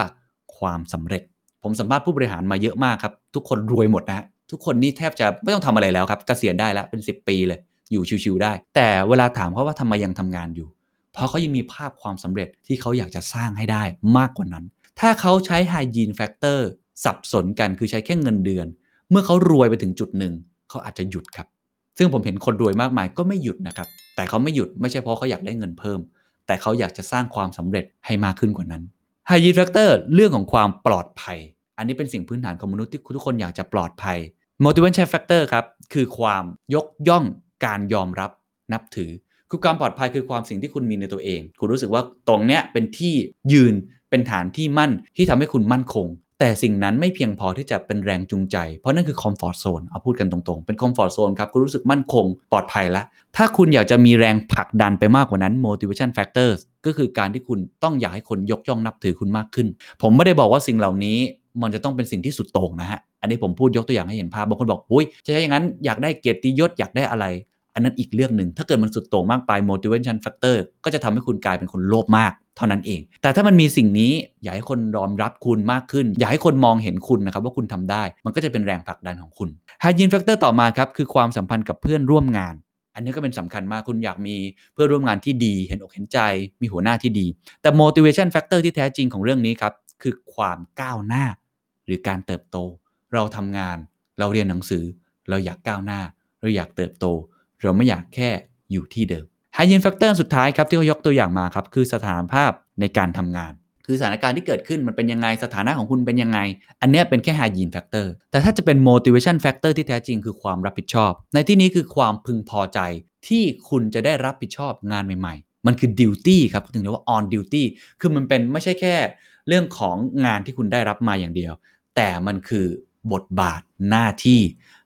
ความสำเร็จ ผมสัมภาษณ์ผู้บริหารมาเยอะมากครับ ทุกคนรวยหมดนะทุกคนนี่แทบจะไม่ต้องทำอะไรแล้วครับเกษียณได้แล้วเป็น 10 ปีเลย อยู่ชิวๆได้ แต่เวลาถามเขาว่าทำไมยังทำงานอยู่ เพราะเขายังมีภาพความสำเร็จที่เขาอยากจะสร้างให้ได้มากกว่านั้น ถ้าเขาใช้ hygiene factor สับสนกันคือใช้แค่เงินเดือน เมื่อเขารวยไปถึงจุดหนึ่งเขาอาจจะหยุดครับ ซึ่งผมเห็นคนรวยมากมายก็ไม่หยุดนะครับ แต่เขาไม่หยุดไม่ใช่เพราะเขาอยากได้เงินเพิ่ม แต่เขาอยากจะสร้างความสำเร็จให้มากขึ้นกว่านั้น hygiene factor เรื่องของความปลอดภัย อันนี้เป็นสิ่งพื้นฐานของมนุษย์ที่ทุกคนอยากจะปลอดภัย motivation factor ครับคือความยกย่อง การยอมรับนับถือ คือความปลอดภัยคือความสิ่งที่คุณมีในตัวเอง คุณรู้สึกว่าตรงเนี้ยเป็นที่ยืนเป็นฐานที่มั่นที่ทำให้คุณมั่นคง แต่สิ่งนั้นไม่เพียงพอที่จะเป็นแรงจูงใจ เพราะนั่นคือคอมฟอร์ z โซนเอาพูดกันตรงๆ เป็นคอมฟอร์ z โซนครับคุณรู้สึกมั่นคงปลอดภัยแล้ว ถ้าคุณอยากจะมีแรงผลักดันไปมากกว่านั้น motivation factors ก็คือการที่คุณต้องอยากให้คนยกย่องนับถือคุณมากขึ้น ผมไม่ได้บอกว่าสิ่งเหล่านี้มันจะต้องเป็นสิ่งที่สุดโต่งนะฮะ อันนี้ผมพูดยกตัวอย่างให้เห็นภาพบางคนบอกอุ้ยจะใช่อย่างนั้นอยากได้เกียรติยศอยากได้อะไร อันนั้นอีกเรื่องหนึ่งถ้าเกิดมันสุดโต่งมากไป motivation factor ก็จะทำให้คุณกลายเป็นคนโลภมากเท่านั้นเอง แต่ถ้ามันมีสิ่งนี้อยากให้คนยอมรับคุณมากขึ้น อยากให้คนมองเห็นคุณนะครับว่าคุณทำได้ มันก็จะเป็นแรงผลักดันของคุณ hygiene factor ต่อมาครับคือความสัมพันธ์กับเพื่อนร่วมงาน อันนี้ก็เป็นสำคัญมากคุณอยากมีเพื่อนร่วมงานที่ดี เห็นอกเห็นใจ มีหัวหน้าที่ดี แต่ motivation factor ที่แท้จริงของเรื่องนี้ครับคือความก้าวหน้า หรือการเติบโต เราทำงาน เราเรียนหนังสือ เราอยากก้าวหน้า เราอยากเติบโต เราไม่อยากแค่อยู่ที่เดิม Hygiene Factor สุดท้ายครับที่เขายกตัวอย่างมาครับคือสถานภาพในการทำงาน คือสถานการณ์ที่เกิดขึ้นมันเป็นยังไงสถานะของคุณเป็นยังไง อันนี้เป็นแค่ Hygiene Factor แต่ถ้าจะเป็น Motivation Factor ที่แท้จริงคือความรับผิดชอบ ในที่นี้คือความพึงพอใจที่คุณจะได้รับผิดชอบงานใหม่ๆ มันคือ duty ครับถึงเรียกว่า on duty คือมันเป็นไม่ใช่แค่เรื่องของงานที่คุณได้รับมาอย่างเดียว แต่มันคือ บทบาทหน้าที่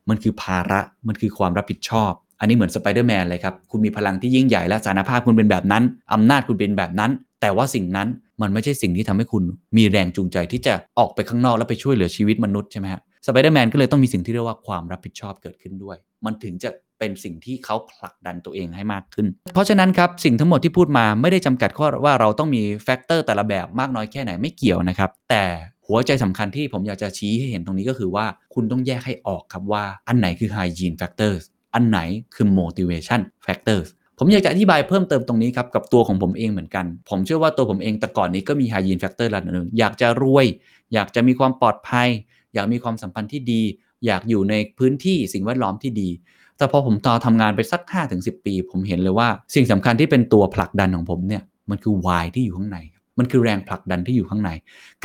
มันคือภาระมันคือความรับผิดชอบ อันนี้เหมือนสไปเดอร์แมนเลยครับ คุณมีพลังที่ยิ่งใหญ่และสถานภาพคุณเป็นแบบนั้น อำนาจคุณเป็นแบบนั้น แต่ว่าสิ่งนั้นมันไม่ใช่สิ่งที่ทำให้คุณมีแรงจูงใจที่จะออกไปข้างนอกแล้วไปช่วยเหลือชีวิตมนุษย์ใช่ไหมฮะสไปเดอร์แมนก็เลยต้องมีสิ่งที่เรียกว่าความรับผิดชอบเกิดขึ้นด้วย มันถึงจะเป็นสิ่งที่เขาผลักดันตัวเองให้มากขึ้น เพราะฉะนั้นครับ สิ่งทั้งหมดที่พูดมาไม่ได้จำกัดข้อว่าเราต้องมี factor แต่ละแบบมากน้อยแค่ไหนไม่เกี่ยวนะครับ แต่ หัวใจสำคัญที่ผมอยากจะชี้ให้เห็นตรงนี้ก็คือว่าคุณต้องแยกให้ออกครับว่าอันไหนคือ hygiene factors อันไหนคือ motivation factors ผมอยากจะอธิบายเพิ่มเติมตรงนี้ครับ กับตัวของผมเองเหมือนกัน ผมเชื่อว่าตัวผมเองแต่ก่อนนี้ก็มี hygiene factor ระดับหนึ่งอยากจะรวย อยากจะมีความปลอดภัย อยากมีความสัมพันธ์ที่ดี อยากอยู่ในพื้นที่สิ่งแวดล้อมที่ดีแต่พอผมต่อทำงานไปสัก 5-10 ปี ผมเห็นเลยว่า สิ่งสำคัญที่เป็นตัวผลักดันของผมเนี่ยมันคือ why ที่อยู่ข้างใน มันคือแรงผลักดันที่อยู่ข้างใน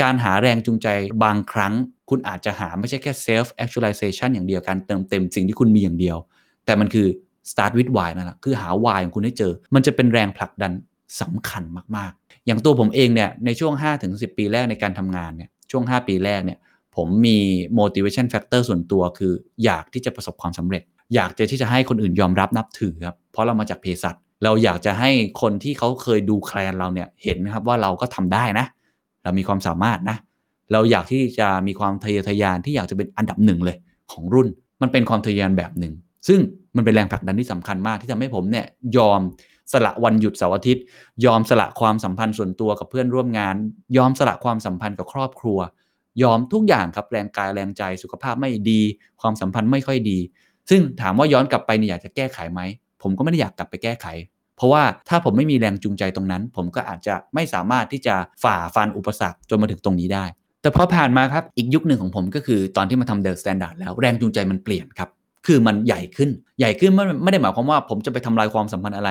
การหาแรงจูงใจบางครั้ง คุณอาจจะหาไม่ใช่แค่ self actualization อย่างเดียวการเติมเต็มสิ่งที่คุณมีอย่างเดียว แต่มันคือ start with why นั่นแหละคือหา why ของคุณให้เจอ มันจะเป็นแรงผลักดันสำคัญมากๆ อย่างตัวผมเองเนี่ยในช่วง 5-10 ปีแรกในการทำงานเนี่ยช่วง 5 ปีแรกเนี่ยผมมี motivation factor ส่วนตัวคือ อยากที่จะประสบความสำเร็จ อยากจะที่จะให้คนอื่นยอมรับนับถือครับเพราะเรามาจากเภสัช เราอยากจะให้คนที่เขาเคยดูแคลนเราเนี่ยเห็นนะครับว่าเราก็ทำได้นะ เรามีความสามารถนะ เราอยากที่จะมีความทะเยอทะยานที่อยากจะเป็นอันดับหนึ่งเลยของรุ่น มันเป็นความทะเยอทะยานแบบหนึ่ง ซึ่งมันเป็นแรงผลักดันที่สำคัญมากที่ทำให้ผมเนี่ยยอมสละวันหยุดเสาร์อาทิตย์ ยอมสละความสัมพันธ์ส่วนตัวกับเพื่อนร่วมงาน ยอมสละความสัมพันธ์กับครอบครัว ยอมทุกอย่างครับแรงกายแรงใจสุขภาพไม่ดี ความสัมพันธ์ไม่ค่อยดี ซึ่งถามว่าย้อนกลับไปเนี่ยอยากจะแก้ไขไหม ผมก็ไม่ได้อยากกลับไปแก้ไข เพราะว่าถ้าผมไม่มีแรงจูงใจตรงนั้น ผมก็อาจจะไม่สามารถที่จะฝ่าฟันอุปสรรคจนมาถึงตรงนี้ได้ แต่พอผ่านมาครับอีกยุคหนึ่งของผมก็คือตอนที่มาทำ The Standard แล้วแรงจูงใจมันเปลี่ยนครับคือมันใหญ่ขึ้น ใหญ่ขึ้นไม่ไม่ได้หมายความว่าผมจะไปทำลายความสัมพันธ์อะไร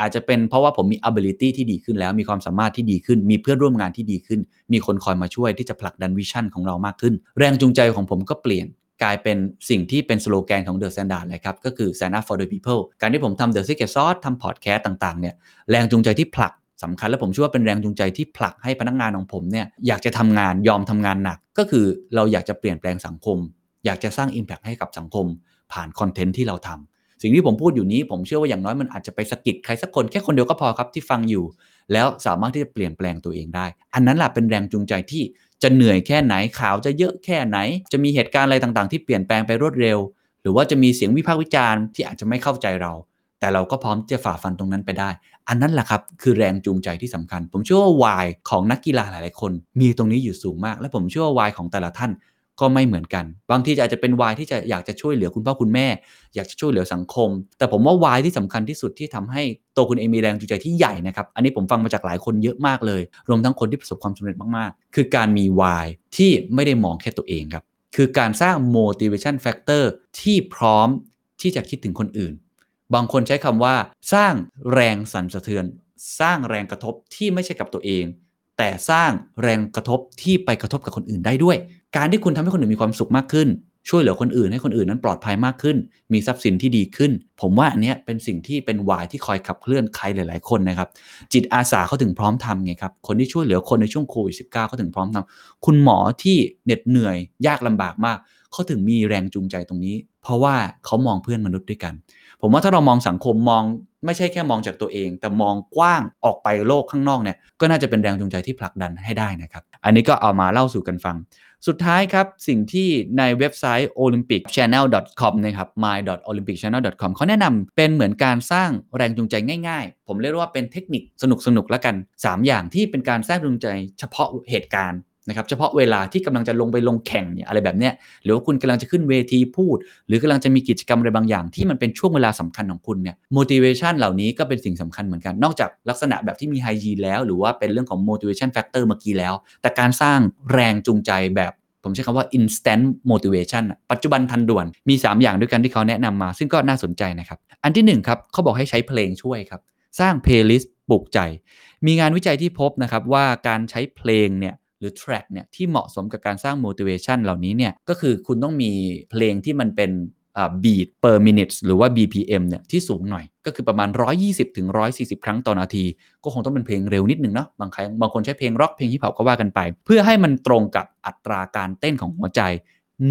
อาจจะเป็นเพราะว่าผมมี ability ที่ดีขึ้นแล้ว มีความสามารถที่ดีขึ้น มีเพื่อนร่วมงานที่ดีขึ้น มีคนคอยมาช่วยที่จะผลักดัน vision ของเรามากขึ้น แรงจูงใจของผมก็เปลี่ยน กลายเป็นสิ่งที่เป็นสโลแกนของ The Standard เลยครับ ก็คือ stand up for the people การที่ผมทำ The Secret Sauce ทำพอดแคสต์ต่างๆเนี่ยแรงจูงใจที่ผลักสำคัญและผมเชื่อว่าเป็นแรงจูงใจที่ผลักให้พนักงานของผมเนี่ยอยากจะทำงานยอมทำงานหนัก ก็คือเราอยากจะเปลี่ยนแปลงสังคม อยากจะสร้าง Impact ให้กับสังคม ผ่านคอนเทนต์ที่เราทำสิ่งที่ผมพูดอยู่นี้ผมเชื่อว่าอย่างน้อยมันอาจจะไปสะกิดใครสักคนแค่คนเดียวก็พอครับที่ฟังอยู่ แล้วสามารถที่จะเปลี่ยนแปลงตัวเองได้ อันนั้นแหละเป็นแรงจูงใจที่ จะเหนื่อยแค่ไหนข่าวจะเยอะแค่ไหน จะมีเหตุการณ์อะไรต่างๆ ที่เปลี่ยนแปลงไปรวดเร็ว หรือว่าจะมีเสียงวิพากษ์วิจารณ์ที่อาจจะไม่เข้าใจเรา แต่เราก็พร้อมจะฝ่าฟันตรงนั้นไปได้ อันนั้นแหละครับคือแรงจูงใจที่สำคัญ ผมเชื่อว่าวายของนักกีฬาหลายๆคน มีตรงนี้อยู่สูงมาก และผมเชื่อว่าวายของแต่ละท่าน ก็ไม่เหมือนกัน บางทีอาจจะเป็นวายที่จะอยากจะช่วยเหลือคุณพ่อคุณแม่ อยากจะช่วยเหลือสังคม แต่ผมว่าวายที่สำคัญที่สุดที่ทำให้ตัวคุณเองมีแรงจูงใจที่ใหญ่นะครับอันนี้ผมฟังมาจากหลายคนเยอะมากเลย รวมทั้งคนที่ประสบความสำเร็จมากๆ คือการมีวายที่ไม่ได้มองแค่ตัวเองครับคือการสร้าง motivation factor ที่พร้อมที่จะคิดถึงคนอื่น บางคนใช้คำว่า สร้างแรงสั่นสะเทือน สร้างแรงกระทบที่ไม่ใช่กับตัวเอง แต่สร้างแรงกระทบที่ไปกระทบกับคนอื่นได้ด้วย การที่คุณทำให้คนอื่นมีความสุขมากขึ้น ช่วยเหลือคนอื่นให้คนอื่นนั้นปลอดภัยมากขึ้น มีทรัพย์สินที่ดีขึ้น ผมว่าอันเนี้ยเป็นสิ่งที่เป็นวายที่คอยขับเคลื่อนใครหลาย ๆ คนนะครับ จิตอาสาเขาถึงพร้อมทำไงครับ คนที่ช่วยเหลือคนในช่วงโควิด -19 เก้าเขาถึงพร้อมทำคุณหมอที่เหน็ดเหนื่อยยากลำบากมากเขาถึงมีแรงจูงใจตรงนี้ เพราะว่าเขามองเพื่อนมนุษย์ด้วยกัน ผมว่าถ้าเรามองสังคมมองไม่ใช่แค่มองจากตัวเอง แต่มองกว้างออกไปโลกข้างนอกเนี่ยก็น่าจะเป็นแรงจูงใจที่ผลักดันให้ได้นะครับ อันนี้ก็เอามาเล่าสู่กันฟังสุดท้ายครับ สิ่งที่ในเว็บไซต์ olympicchannel.com นะครับ my.olympicchannel.com เขาแนะนำเป็นเหมือนการสร้างแรงจูงใจง่ายๆ ผมเรียกว่าเป็นเทคนิคสนุกๆแล้วกัน 3 อย่างที่เป็นการสร้างแรงจูงใจเฉพาะเหตุการณ์ นะครับเฉพาะเวลาที่กำลังจะลงไปลงแข่งเนี่ยอะไรแบบเนี้ยหรือว่าคุณกำลังจะขึ้นเวทีพูด หรือกำลังจะมีกิจกรรมอะไรบางอย่าง ที่มันเป็นช่วงเวลาสำคัญของคุณเนี่ย motivation เหล่านี้ก็เป็นสิ่งสำคัญเหมือนกัน นอกจากลักษณะแบบที่มี hygiene แล้ว หรือว่าเป็นเรื่องของ motivation factor เมื่อกี้แล้ว แต่การสร้างแรงจูงใจแบบผมใช้คำว่า instant motivation ปัจจุบันทันด่วน มี 3 อย่างด้วยกันที่เขาแนะนำมา ซึ่งก็น่าสนใจนะครับ อันที่1ครับเขาบอกให้ใช้เพลงช่วยครับ สร้าง playlist ปลุกใจ มีงานวิจัยที่พบนะครับว่าการใช้เพลงเนี่ย รือ track เนี่ยที่เหมาะสมกับการสร้าง motivation เหล่านี้เนี่ยก็คือคุณต้องมีเพลงที่มันเป็น beat per minute หรือว่า BPM เนี่ยที่สูงหน่อย ก็คือประมาณ 120ถึง140 ครั้งต่อนาที ก็คงต้องเป็นเพลงเร็วนิดนึงเนาะบางครั้งบางคนใช้เพลงร็อกเพลงฮิปฮอปก็ว่ากันไป เพื่อให้มันตรงกับอัตราการเต้นของหัวใจ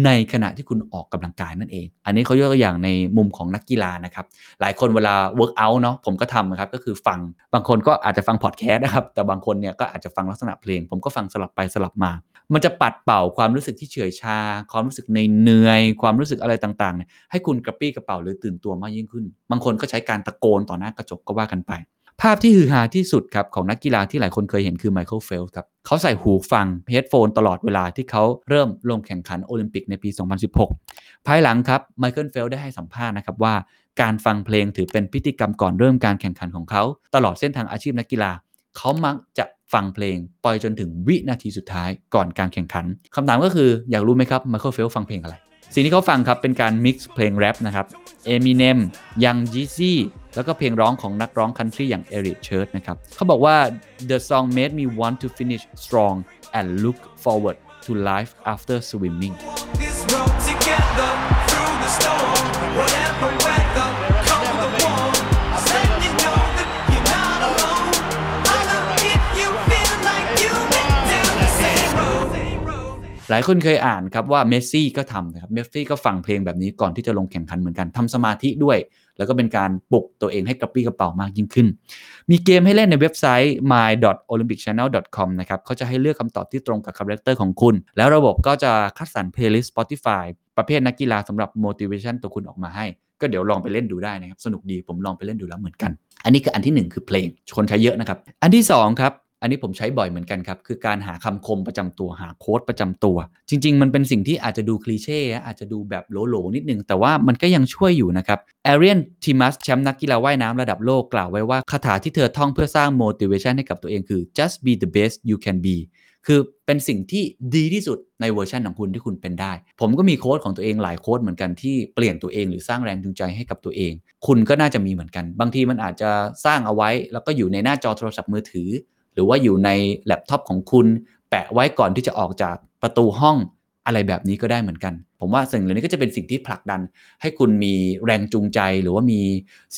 ในขณะที่คุณออกกำลังกายนั่นเอง อันนี้เขายกตัวอย่างในมุมของนักกีฬานะครับ หลายคนเวลา work out เนาะผมก็ทำนะครับ ก็คือฟัง บางคนก็อาจจะฟังพอดแคสต์นะครับ แต่บางคนเนี่ยก็อาจจะฟังลักษณะเพลง ผมก็ฟังสลับไปสลับมา มันจะปัดเป่าความรู้สึกที่เฉื่อยชา ความรู้สึกในเหนื่อย ความรู้สึกอะไรต่างๆเนี่ยให้คุณกระปรี้กระเปร่าหรือตื่นตัวมากยิ่งขึ้น บางคนก็ใช้การตะโกนต่อหน้ากระจกก็ว่ากันไป ภาพที่ฮือฮาที่สุดครับของนักกีฬาที่หลายคนเคยเห็นคือไมเคิลเฟลป์สครับเขาใส่หูฟัง headphone ตลอดเวลาที่เขาเริ่มลงแข่งขันโอลิมปิกในปี 2016 ภายหลังครับไมเคิลเฟลป์สได้ให้สัมภาษณ์นะครับว่าการฟังเพลงถือเป็นพิธีกรรมก่อนเริ่มการแข่งขันของเขา ตลอดเส้นทางอาชีพนักกีฬา เขามักจะฟังเพลงบ่อยจนถึงวินาทีสุดท้ายก่อนการแข่งขันคำถามก็คืออยากรู้ไหมครับไมเคิลเฟลป์สฟังเพลงอะไร สิ่งที่เขาฟังครับเป็นการ mix เพลงแรปนะครับ Eminem Young Jeezy แล้วก็เพลงร้องของนักร้อง country อย่าง Eric Church นะครับเขาบอกว่า the song made me want to finish strong and look forward to life after swimming หลายคนเคยอ่านครับว่าเมสซี่ก็ทำนะครับเมสซี่ก็ฟังเพลงแบบนี้ก่อนที่จะลงแข่งขันเหมือนกันทำสมาธิด้วย แล้วก็เป็นการปลุกตัวเองให้กระปรี้กระเปร่ามากยิ่งขึ้น มีเกมให้เล่นในเว็บไซต์ my.olympicchannel.com นะครับเขาจะให้เลือกคำตอบที่ตรงกับ character ของคุณ แล้วระบบก็จะคัดสรร playlist Spotify ประเภทนักกีฬาสำหรับ motivation ตัวคุณออกมาให้ ก็เดี๋ยวลองไปเล่นดูได้นะครับสนุกดีผมลองไปเล่นดูแล้วเหมือนกัน อันนี้คืออันที่หนึ่งคือเพลงคนใช้เยอะนะครับอันที่สองครับ อันนี้ผมใช้บ่อยเหมือนกันครับ คือการหาคำคมประจำตัวหา quote ประจำตัว จริง ๆ มันเป็นสิ่งที่อาจจะดู clichéอาจจะดูแบบโหลๆนิดนึง แต่ว่ามันก็ยังช่วยอยู่นะครับแอเรียนทิตมัสแชมป์นักกีฬาว่ายน้ำระดับโลกกล่าวไว้ว่าคาถาที่เธอท่องเพื่อสร้าง motivation ให้กับตัวเองคือ just be the best you can be คือเป็นสิ่งที่ดีที่สุดในเวอร์ชันของคุณที่คุณเป็นได้ ผมก็มี quote ของตัวเองหลาย quote เหมือนกันที่เปลี่ยนตัวเองหรือสร้างแรงจูงใจให้กับตัวเอง คุณก็น่าจะมีเหมือนกัน บางทีมันอาจจะสร้างเอาไว้ แล้วก็อยู่ในหน้าจอโทรศัพท์มือถือ หรือว่าอยู่ในแล็ปท็อปของคุณ แปะไว้ก่อนที่จะออกจากประตูห้องอะไรแบบนี้ก็ได้เหมือนกัน ผมว่าสิ่งเหล่านี้ก็จะเป็นสิ่งที่ผลักดัน ให้คุณมีแรงจูงใจ หรือว่ามี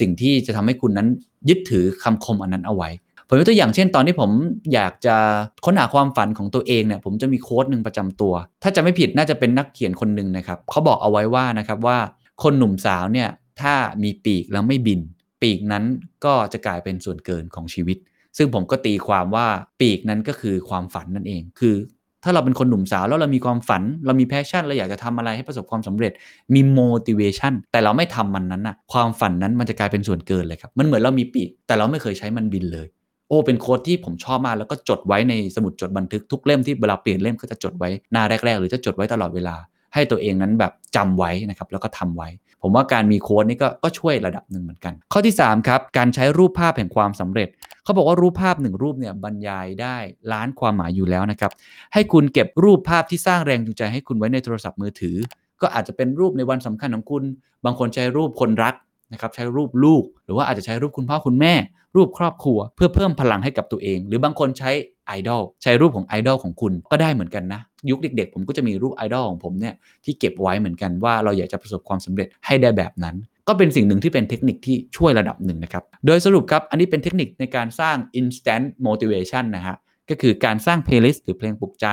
สิ่งที่จะทำให้คุณนั้นยึดถือคำคมอันนั้นเอาไว้ ผมยกตัวอย่างเช่น ตอนที่ผมอยากจะค้นหาความฝันของตัวเองเนี่ยผมจะมีโค้ดหนึ่งประจำตัว ถ้าจะไม่ผิดน่าจะเป็นนักเขียนคนหนึ่งนะครับเขาบอกเอาไว้ว่านะครับว่า คนหนุ่มสาวเนี่ยถ้ามีปีกแล้วไม่บิน ปีกนั้นก็จะกลายเป็นส่วนเกินของชีวิต ซึ่งผมก็ตีความว่าปีกนั้นก็คือความฝันนั่นเอง คือ ถ้าเราเป็นคนหนุ่มสาวแล้วเรามีความฝัน เรามี passion เราอยากจะทำอะไรให้ประสบความสำเร็จ มี motivation แต่เราไม่ทำมันนั้นนะความฝันนั้นมันจะกลายเป็นส่วนเกินเลยครับ มันเหมือนเรามีปีก แต่เราไม่เคยใช้มันบินเลย โอ้ เป็น quote ที่ผมชอบมาก แล้วก็จดไว้ในสมุดจดบันทึกทุกเล่มที่เวลาเปลี่ยนเล่มก็จะจดไว้หน้าแรก ๆ หรือจะจดไว้ตลอดเวลา ให้ตัวเองนั้นแบบจำไว้นะครับแล้วก็ทำไว้ผมว่าการมี quote นี่ก็ก็ช่วยระดับหนึ่งเหมือนกัน ข้อที่ 3 ครับ การใช้รูปภาพแห่งความสำเร็จ เขาบอกว่ารูปภาพหนึ่งรูปเนี่ยบรรยายได้ล้านความหมายอยู่แล้วนะครับ ให้คุณเก็บรูปภาพที่สร้างแรงจูงใจให้คุณไว้ในโทรศัพท์มือถือ ก็อาจจะเป็นรูปในวันสำคัญของคุณ บางคนใช้รูปคนรักนะครับใช้รูปลูก หรือว่าอาจจะใช้รูปคุณพ่อคุณแม่ รูปครอบครัว เพื่อเพิ่มพลังให้กับตัวเอง หรือบางคนใช้ไอดอลใช้รูปของไอดอลของคุณก็ได้เหมือนกันนะ ยุคเด็กๆ ผมก็จะมีรูปไอดอลของผมเนี่ยที่เก็บไว้เหมือนกันว่าเราอยากจะประสบความสำเร็จให้ได้แบบนั้น ก็เป็นสิ่งหนึ่งที่เป็นเทคนิคที่ช่วยระดับหนึ่งนะครับ โดยสรุปครับ อันนี้เป็นเทคนิคในการสร้าง instant motivation นะฮะ ก็คือการสร้าง playlist หรือเพลงปลุกใจ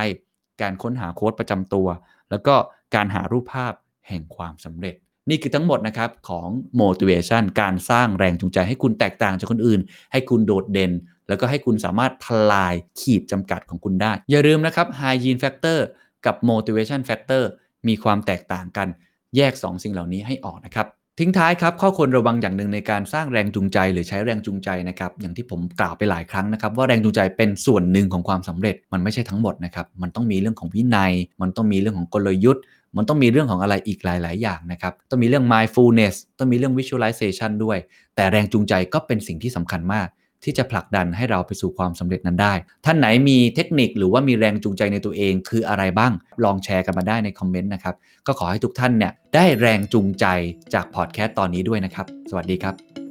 การค้นหาโค้ดประจำตัว แล้วก็การหารูปภาพแห่งความสำเร็จ นี่คือทั้งหมดนะครับของ motivation การสร้างแรงจูงใจให้คุณแตกต่างจากคนอื่น ให้คุณโดดเด่น แล้วก็ให้คุณสามารถทลายขีดจำกัดของคุณได้ อย่าลืมนะครับ hygiene factor กับ motivation factor มีความแตกต่างกัน แยก 2 สิ่งเหล่านี้ให้ออกนะครับ ทิ้งท้ายครับข้อควรระวังอย่างหนึ่งในการสร้างแรงจูงใจ หรือใช้แรงจูงใจนะครับอย่างที่ผมกล่าวไปหลายครั้งนะครับ ว่าแรงจูงใจเป็นส่วนหนึ่งของความสำเร็จมันไม่ใช่ทั้งหมดนะครับมันต้องมีเรื่องของวินัย มันต้องมีเรื่องของกลยุทธ์ มันต้องมีเรื่องของอะไรอีกหลาย ๆ อย่างนะครับต้องมีเรื่อง mindfulness ต้องมีเรื่อง visualization ด้วย แต่แรงจูงใจก็เป็นสิ่งที่สำคัญมาก ที่จะผลักดันให้เราไปสู่ความสำเร็จนั้นได้ ท่านไหนมีเทคนิคหรือว่ามีแรงจูงใจในตัวเองคืออะไรบ้าง ลองแชร์กันมาได้ในคอมเมนต์นะครับ ก็ขอให้ทุกท่านเนี่ยได้แรงจูงใจจากพอดแคสต์ตอนนี้ด้วยนะครับ สวัสดีครับ